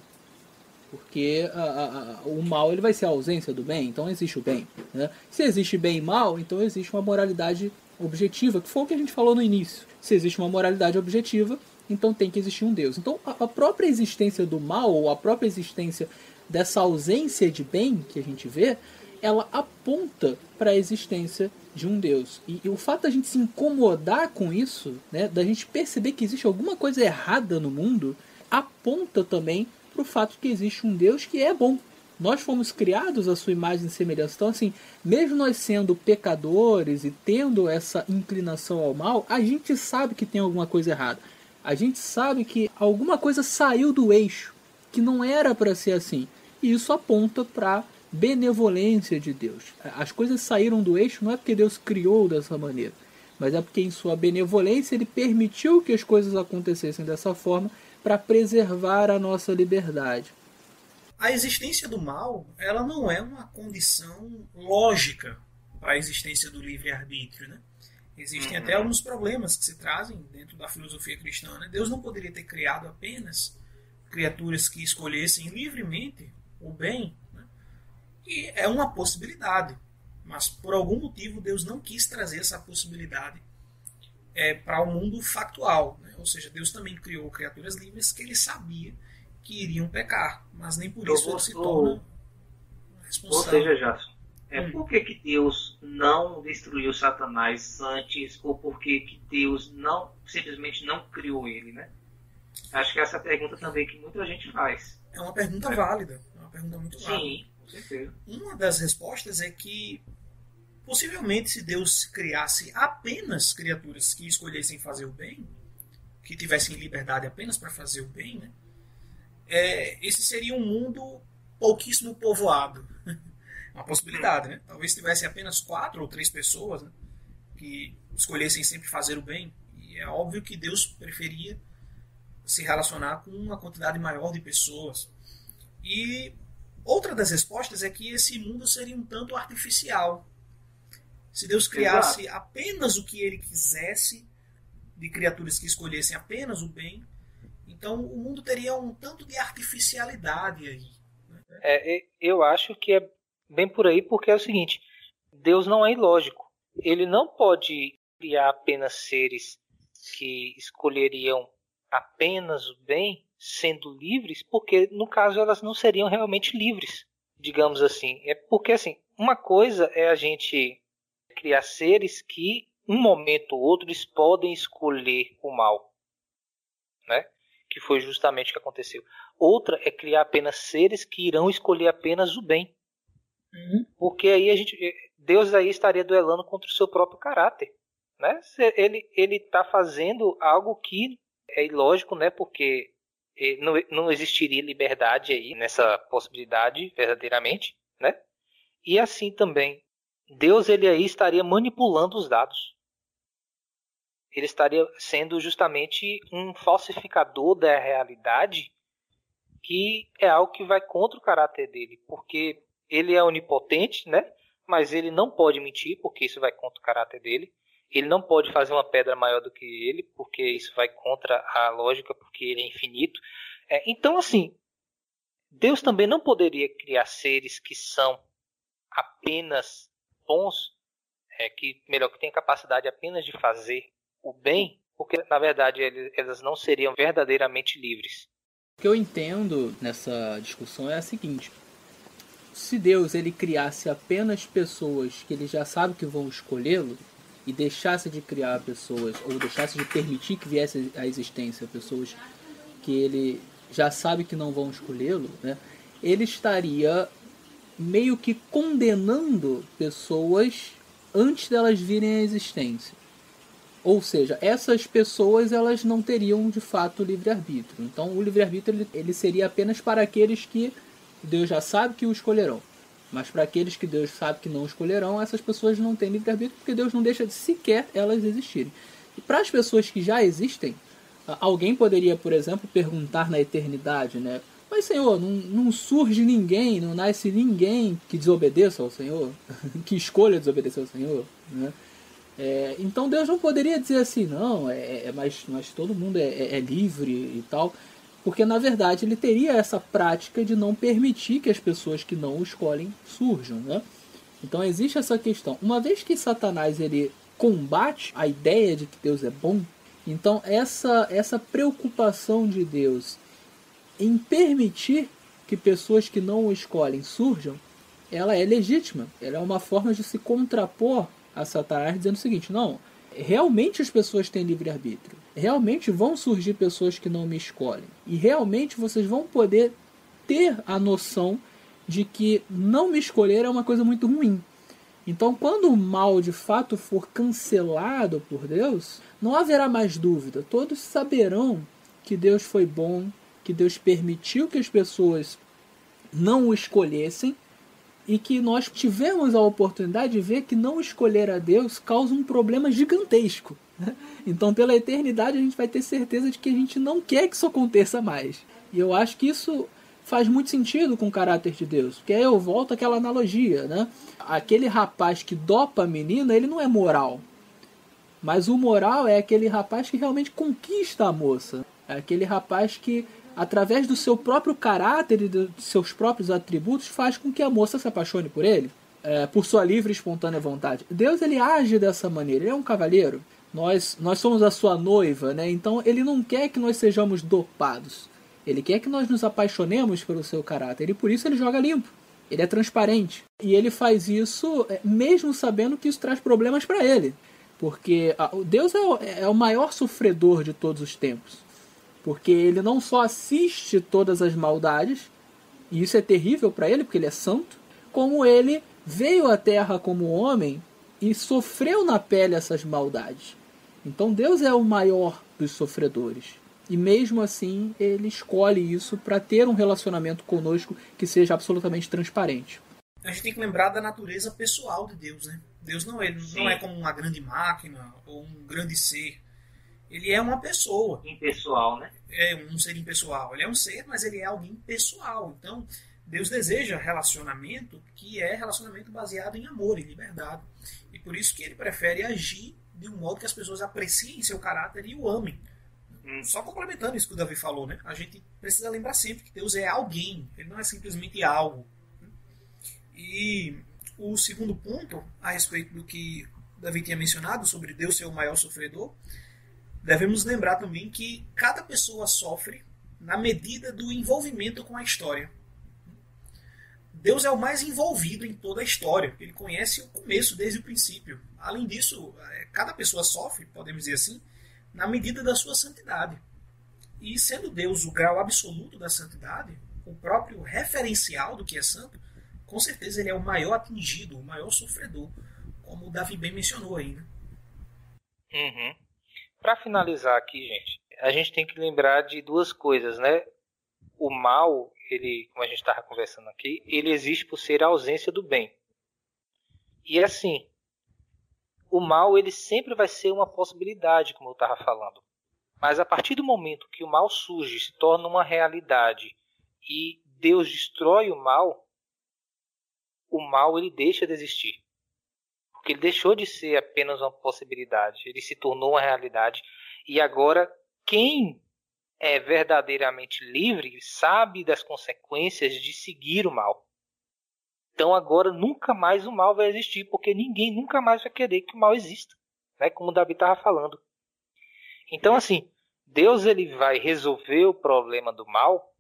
Porque a, a, o mal ele vai ser a ausência do bem, então existe o bem. Né? Se existe bem e mal, então existe uma moralidade objetiva, que foi o que a gente falou no início. Se existe uma moralidade objetiva, então tem que existir um Deus. Então a, a própria existência do mal, ou a própria existência dessa ausência de bem que a gente vê, ela aponta para a existência de um Deus. E, e, o fato da gente se incomodar com isso, né, da gente perceber que existe alguma coisa errada no mundo, aponta também para o fato de que existe um Deus que é bom. Nós fomos criados à sua imagem e semelhança. Então, assim, mesmo nós sendo pecadores e tendo essa inclinação ao mal, a gente sabe que tem alguma coisa errada. A gente sabe que alguma coisa saiu do eixo, que não era para ser assim. E isso aponta para benevolência de Deus. As coisas saíram do eixo não é porque Deus criou dessa maneira, mas é porque em sua benevolência ele permitiu que as coisas acontecessem dessa forma para preservar a nossa liberdade. A existência do mal, ela não é uma condição lógica para a existência do livre-arbítrio, né? Existem uhum. até alguns problemas que se trazem dentro da filosofia cristã. Né? Deus não poderia ter criado apenas criaturas que escolhessem livremente o bem e é uma possibilidade. Mas por algum motivo Deus não quis trazer essa possibilidade é, para o mundo factual. Né? Ou seja, Deus também criou criaturas livres que ele sabia que iriam pecar. Mas nem por isso ele se torna responsável. Ou seja, Jason, é hum. por que, que Deus não destruiu Satanás antes, ou por que, que Deus não simplesmente não criou ele, né? Acho que essa é a pergunta também que muita gente faz. É uma pergunta é. válida. É uma pergunta muito Sim. válida. Uma das respostas é que possivelmente se Deus criasse apenas criaturas que escolhessem fazer o bem, que tivessem liberdade apenas para fazer o bem, né? É, esse seria um mundo pouquíssimo povoado. Uma possibilidade, né? Talvez tivesse apenas quatro ou três pessoas né? que escolhessem sempre fazer o bem. E é óbvio que Deus preferia se relacionar com uma quantidade maior de pessoas. E Outra das respostas é que esse mundo seria um tanto artificial. Se Deus criasse Exato. apenas o que ele quisesse, de criaturas que escolhessem apenas o bem, então o mundo teria um tanto de artificialidade aí. Né? É, eu acho que é bem por aí, porque é o seguinte: Deus não é ilógico. Ele não pode criar apenas seres que escolheriam apenas o bem sendo livres, porque no caso elas não seriam realmente livres, digamos assim. É porque assim, uma coisa é a gente criar seres que um momento ou outro eles podem escolher o mal, né? Que foi justamente o que aconteceu. Outra é criar apenas seres que irão escolher apenas o bem. Uhum. Porque aí a gente Deus aí estaria duelando contra o seu próprio caráter, né? Ele ele está fazendo algo que é ilógico, né? Porque não, não existiria liberdade aí nessa possibilidade verdadeiramente, né? E assim também, Deus ele aí estaria manipulando os dados. Ele estaria sendo justamente um falsificador da realidade, que é algo que vai contra o caráter dele, porque ele é onipotente, né? Mas ele não pode mentir, porque isso vai contra o caráter dele. Ele não pode fazer uma pedra maior do que ele, porque isso vai contra a lógica, porque ele é infinito. É, então, assim, Deus também não poderia criar seres que são apenas bons, é, que melhor que têm capacidade apenas de fazer o bem, porque na verdade elas não seriam verdadeiramente livres. O que eu entendo nessa discussão é a seguinte: se Deus ele criasse apenas pessoas que ele já sabe que vão escolhê-lo, e deixasse de criar pessoas, ou deixasse de permitir que viesse à existência pessoas que ele já sabe que não vão escolhê-lo, né, ele estaria meio que condenando pessoas antes delas virem à existência. Ou seja, essas pessoas elas não teriam de fato livre-arbítrio. Então o livre-arbítrio ele, ele seria apenas para aqueles que Deus já sabe que o escolherão. Mas para aqueles que Deus sabe que não escolherão, essas pessoas não têm livre-arbítrio porque Deus não deixa sequer elas existirem. E para as pessoas que já existem, alguém poderia, por exemplo, perguntar na eternidade, né? Mas, Senhor, não, não surge ninguém, não nasce ninguém que desobedeça ao Senhor, que escolha desobedecer ao Senhor, né? É, então Deus não poderia dizer assim, não, é, é mas, mas todo mundo é, é, é, livre e tal, porque na verdade ele teria essa prática de não permitir que as pessoas que não o escolhem surjam, né? Então existe essa questão. Uma vez que Satanás ele combate a ideia de que Deus é bom, então essa essa preocupação de Deus em permitir que pessoas que não o escolhem surjam, ela é legítima. Ela é uma forma de se contrapor a Satanás dizendo o seguinte: não, realmente as pessoas têm livre-arbítrio. Realmente vão surgir pessoas que não me escolhem. E realmente vocês vão poder ter a noção de que não me escolher é uma coisa muito ruim. Então, quando o mal de fato for cancelado por Deus, não haverá mais dúvida. Todos saberão que Deus foi bom, que Deus permitiu que as pessoas não o escolhessem e que nós tivemos a oportunidade de ver que não escolher a Deus causa um problema gigantesco. Né? Então, pela eternidade, a gente vai ter certeza de que a gente não quer que isso aconteça mais. E eu acho que isso faz muito sentido com o caráter de Deus. Porque aí eu volto àquela analogia, né? Aquele rapaz que dopa a menina, ele não é moral. Mas o moral é aquele rapaz que realmente conquista a moça. É aquele rapaz que através do seu próprio caráter e dos seus próprios atributos, faz com que a moça se apaixone por ele, é, por sua livre e espontânea vontade. Deus ele age dessa maneira, ele é um cavalheiro. Nós, nós somos a sua noiva, né? então ele não quer que nós sejamos dopados. Ele quer que nós nos apaixonemos pelo seu caráter e por isso ele joga limpo. Ele é transparente. E ele faz isso é, mesmo sabendo que isso traz problemas para ele. Porque Deus é é o maior sofredor de todos os tempos. Porque ele não só assiste todas as maldades, e isso é terrível para ele, porque ele é santo, como ele veio à terra como homem e sofreu na pele essas maldades. Então Deus é o maior dos sofredores. E mesmo assim, ele escolhe isso para ter um relacionamento conosco que seja absolutamente transparente. A gente tem que lembrar da natureza pessoal de Deus, né? Deus não é, não é como uma grande máquina ou um grande ser ele é uma pessoa. Impessoal, né? É um ser impessoal. Ele é um ser, mas ele é alguém pessoal. Então, Deus deseja relacionamento que é relacionamento baseado em amor, em liberdade. E por isso que ele prefere agir de um modo que as pessoas apreciem seu caráter e o amem. Hum. Só complementando isso que o Davi falou, né? A gente precisa lembrar sempre que Deus é alguém, ele não é simplesmente algo. E o segundo ponto, a respeito do que Davi tinha mencionado sobre Deus ser o maior sofredor, devemos lembrar também que cada pessoa sofre na medida do envolvimento com a história. Deus é o mais envolvido em toda a história. Ele conhece o começo desde o princípio. Além disso, é, cada pessoa sofre, podemos dizer assim, na medida da sua santidade. E sendo Deus o grau absoluto da santidade, o próprio referencial do que é santo, com certeza ele é o maior atingido, o maior sofredor, como o Davi bem mencionou aí. Né? Uhum. Para finalizar aqui, gente, a gente tem que lembrar de duas coisas, né? O mal, ele, como a gente estava conversando aqui, ele existe por ser a ausência do bem. E assim, o mal ele sempre vai ser uma possibilidade, como eu estava falando. Mas a partir do momento que o mal surge, se torna uma realidade e Deus destrói o mal, o mal ele deixa de existir. Porque ele deixou de ser apenas uma possibilidade, ele se tornou uma realidade. E agora, quem é verdadeiramente livre sabe das consequências de seguir o mal. Então agora nunca mais o mal vai existir, porque ninguém nunca mais vai querer que o mal exista, né? Como o Davi estava falando. Então assim, Deus ele vai resolver o problema do mal,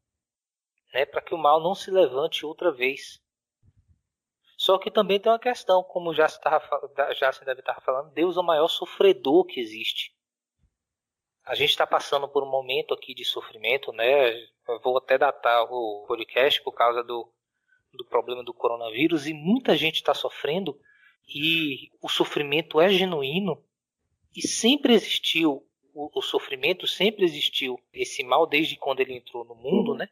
né, para que o mal não se levante outra vez. Só que também tem uma questão, como já se, tava, já se deve estar falando, Deus é o maior sofredor que existe. A gente está passando por um momento aqui de sofrimento, né? Eu vou até datar o podcast por causa do, do problema do coronavírus e muita gente está sofrendo e o sofrimento é genuíno e sempre existiu o, o, sofrimento, sempre existiu esse mal desde quando ele entrou no mundo, né?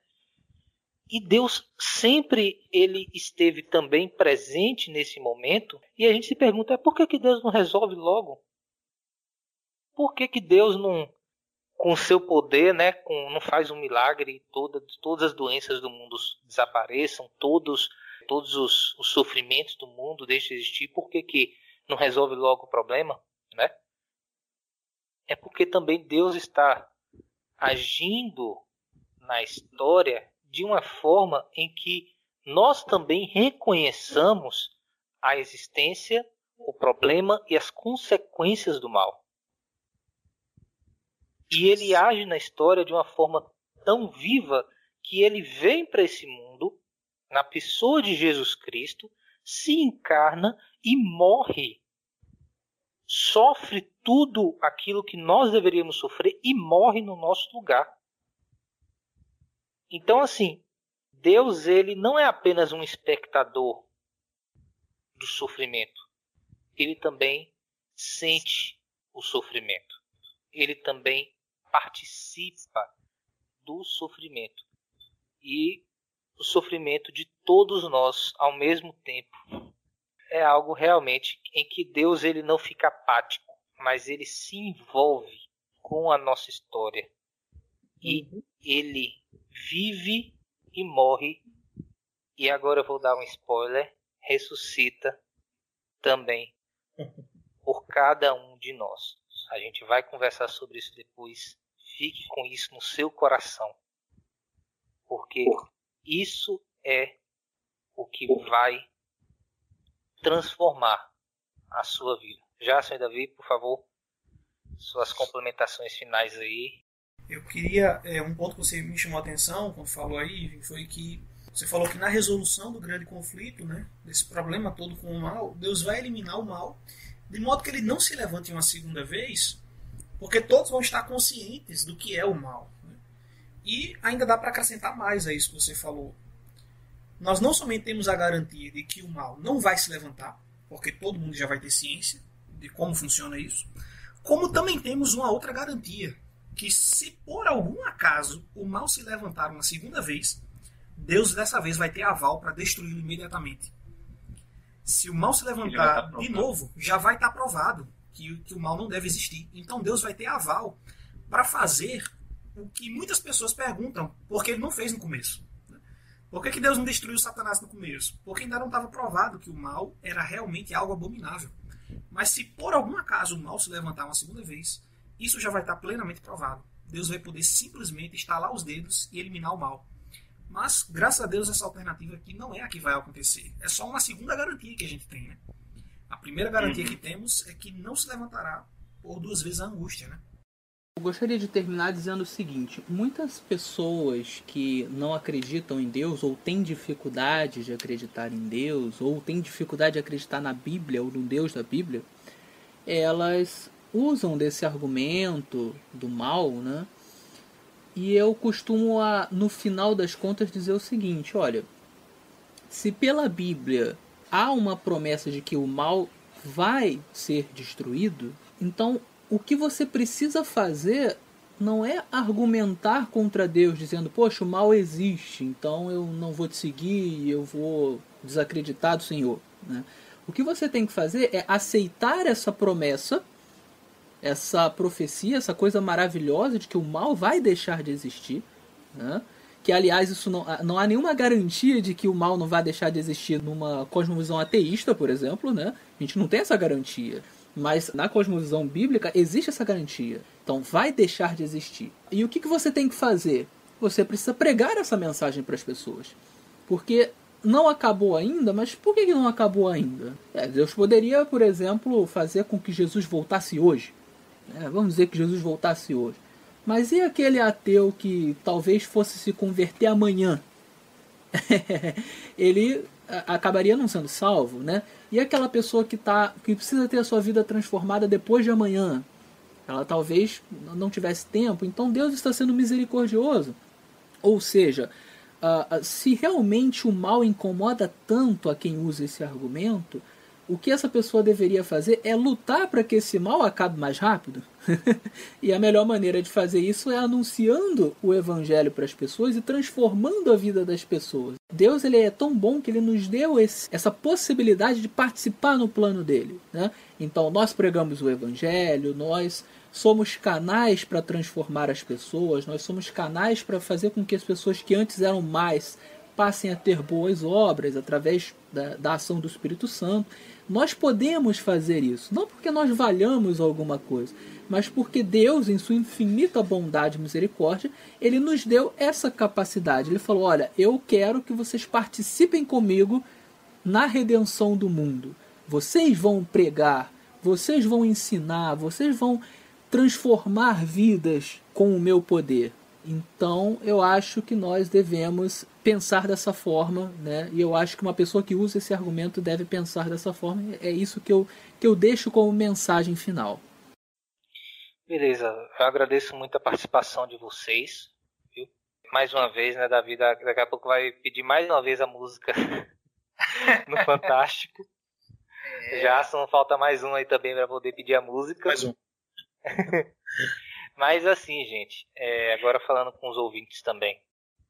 E Deus sempre ele esteve também presente nesse momento. E a gente se pergunta, por que, que Deus não resolve logo? por que, que Deus não, com seu poder, né, com, não faz um milagre toda, todas as doenças do mundo desapareçam, todos, todos os, os sofrimentos do mundo deixem de existir? Por que, que não resolve logo o problema? Né? É porque também Deus está agindo na história de uma forma em que nós também reconheçamos a existência, o problema e as consequências do mal. E ele age na história de uma forma tão viva que ele vem para esse mundo, na pessoa de Jesus Cristo, se encarna e morre. Sofre tudo aquilo que nós deveríamos sofrer e morre no nosso lugar. Então, assim, Deus ele não é apenas um espectador do sofrimento. Ele também sente o sofrimento. Ele também participa do sofrimento. E o sofrimento de todos nós ao mesmo tempo é algo realmente em que Deus ele não fica apático, mas ele se envolve com a nossa história. E uhum. ele vive e morre. E agora eu vou dar um spoiler: ressuscita também por cada um de nós. A gente vai conversar sobre isso depois. Fique com isso no seu coração. Porque isso é o que vai transformar a sua vida. Já, senhor Davi, por favor, suas complementações finais aí eu queria. É, um ponto que você me chamou a atenção quando falou aí foi que você falou que na resolução do grande conflito, né, desse problema todo com o mal, Deus vai eliminar o mal, de modo que ele não se levante uma segunda vez, porque todos vão estar conscientes do que é o mal. Né? E ainda dá para acrescentar mais a isso que você falou. Nós não somente temos a garantia de que o mal não vai se levantar, porque todo mundo já vai ter ciência de como funciona isso, como também temos uma outra garantia, que se por algum acaso o mal se levantar uma segunda vez, Deus dessa vez vai ter aval para destruí-lo imediatamente. Se o mal se levantar tá de novo, já vai estar tá provado que, que o mal não deve existir. Então Deus vai ter aval para fazer o que muitas pessoas perguntam, porque ele não fez no começo. Por que, que Deus não destruiu Satanás no começo? Porque ainda não estava provado que o mal era realmente algo abominável. Mas se por algum acaso o mal se levantar uma segunda vez, isso já vai estar plenamente provado. Deus vai poder simplesmente estalar os dedos e eliminar o mal. Mas, graças a Deus, essa alternativa aqui não é a que vai acontecer. É só uma segunda garantia que a gente tem. Né? A primeira garantia uhum. que temos é que não se levantará por duas vezes a angústia. Né? Eu gostaria de terminar dizendo o seguinte: muitas pessoas que não acreditam em Deus, ou têm dificuldade de acreditar em Deus, ou têm dificuldade de acreditar na Bíblia ou no Deus da Bíblia, elas usam desse argumento do mal, né? E eu costumo, a, no final das contas, dizer o seguinte: olha, se pela Bíblia há uma promessa de que o mal vai ser destruído, então o que você precisa fazer não é argumentar contra Deus dizendo, poxa, o mal existe, então eu não vou te seguir, eu vou desacreditar do Senhor. Né? O que você tem que fazer é aceitar essa promessa essa profecia, essa coisa maravilhosa de que o mal vai deixar de existir. Né? Que, aliás, isso não, não há nenhuma garantia de que o mal não vai deixar de existir numa cosmovisão ateísta, por exemplo. Né? A gente não tem essa garantia. Mas na cosmovisão bíblica existe essa garantia. Então vai deixar de existir. E o que, que você tem que fazer? Você precisa pregar essa mensagem para as pessoas. Porque não acabou ainda, mas por que não acabou ainda? É, Deus poderia, por exemplo, fazer com que Jesus voltasse hoje. É, vamos dizer que Jesus voltasse hoje. Mas e aquele ateu que talvez fosse se converter amanhã? ele acabaria não sendo salvo, né? E aquela pessoa que tá, que precisa ter a sua vida transformada depois de amanhã, ela talvez não tivesse tempo. Então Deus está sendo misericordioso. Ou seja, se realmente o mal incomoda tanto a quem usa esse argumento, o que essa pessoa deveria fazer é lutar para que esse mal acabe mais rápido. e a melhor maneira de fazer isso é anunciando o evangelho para as pessoas e transformando a vida das pessoas. Deus ele é tão bom que ele nos deu esse, essa possibilidade de participar no plano dele. Né? Então nós pregamos o evangelho, nós somos canais para transformar as pessoas, nós somos canais para fazer com que as pessoas que antes eram mais passem a ter boas obras através da, da ação do Espírito Santo. Nós podemos fazer isso, não porque nós valhamos alguma coisa, mas porque Deus, em sua infinita bondade e misericórdia, ele nos deu essa capacidade. Ele falou: Olha, eu quero que vocês participem comigo na redenção do mundo. Vocês vão pregar, vocês vão ensinar, vocês vão transformar vidas com o meu poder. Então, eu acho que nós devemos pensar dessa forma, né? E eu acho que uma pessoa que usa esse argumento deve pensar dessa forma. É isso que eu, que eu deixo como mensagem final. Beleza, eu agradeço muito a participação de vocês. Viu? Mais uma vez, né, Davi? Daqui a pouco vai pedir mais uma vez a música no Fantástico. É... Já não falta mais um aí também para poder pedir a música. Mais um. Mas assim, gente, é, agora falando com os ouvintes também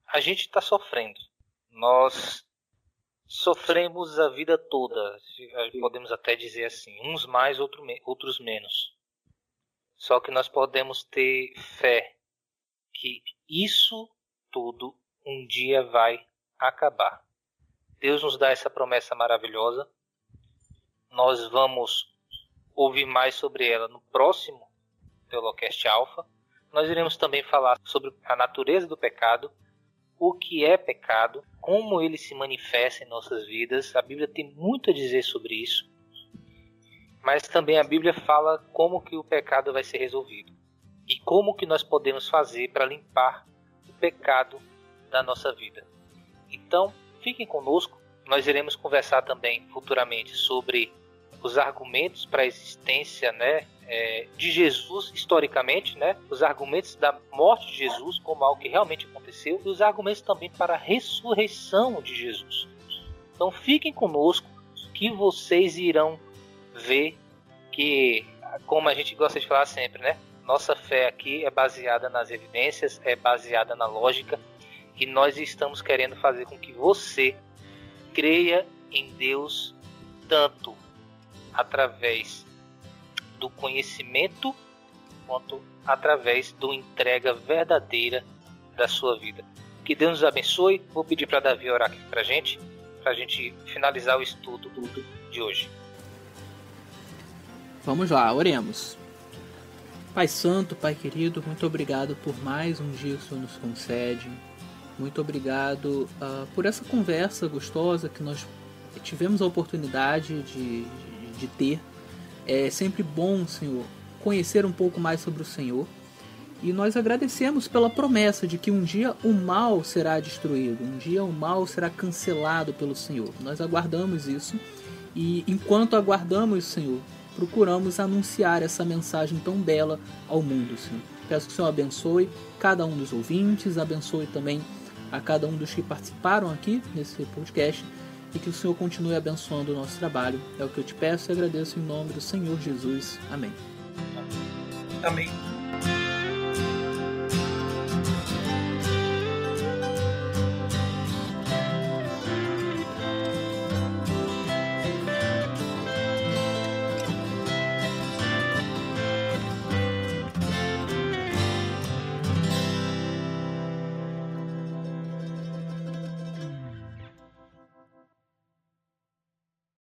a gente está sofrendo. Nós sofremos a vida toda, podemos até dizer assim, uns mais, outros menos. Só que nós podemos ter fé que isso tudo um dia vai acabar. Deus nos dá essa promessa maravilhosa. Nós vamos ouvir mais sobre ela no próximo Teolocast Alpha. Nós iremos também falar sobre a natureza do pecado o que é pecado, como ele se manifesta em nossas vidas. A Bíblia tem muito a dizer sobre isso. Mas também a Bíblia fala como que o pecado vai ser resolvido e como que nós podemos fazer para limpar o pecado da nossa vida. Então, fiquem conosco. Nós iremos conversar também futuramente sobre os argumentos para a existência, né, é, de Jesus historicamente, né? Os argumentos da morte de Jesus como algo que realmente aconteceu e os argumentos também para a ressurreição de Jesus. Então fiquem conosco que vocês irão ver que, como a gente gosta de falar sempre, né? Nossa fé aqui é baseada nas evidências, é baseada na lógica e nós estamos querendo fazer com que você creia em Deus tanto através do conhecimento quanto através do entrega verdadeira da sua vida. Que Deus nos abençoe. Vou pedir para Davi orar aqui para a gente, para a gente finalizar o estudo de hoje. Vamos lá, oremos. Pai Santo, Pai querido, muito obrigado por mais um dia que o Senhor nos concede. Muito obrigado uh, por essa conversa gostosa que nós tivemos a oportunidade de, de, de ter é sempre bom, Senhor, conhecer um pouco mais sobre o Senhor. E nós agradecemos pela promessa de que um dia o mal será destruído, um dia o mal será cancelado pelo Senhor. Nós aguardamos isso e enquanto aguardamos, Senhor, procuramos anunciar essa mensagem tão bela ao mundo, Senhor. Peço que o Senhor abençoe cada um dos ouvintes, abençoe também a cada um dos que participaram aqui nesse podcast e que o Senhor continue abençoando o nosso trabalho. É o que eu te peço e agradeço em nome do Senhor Jesus. Amém. Amém.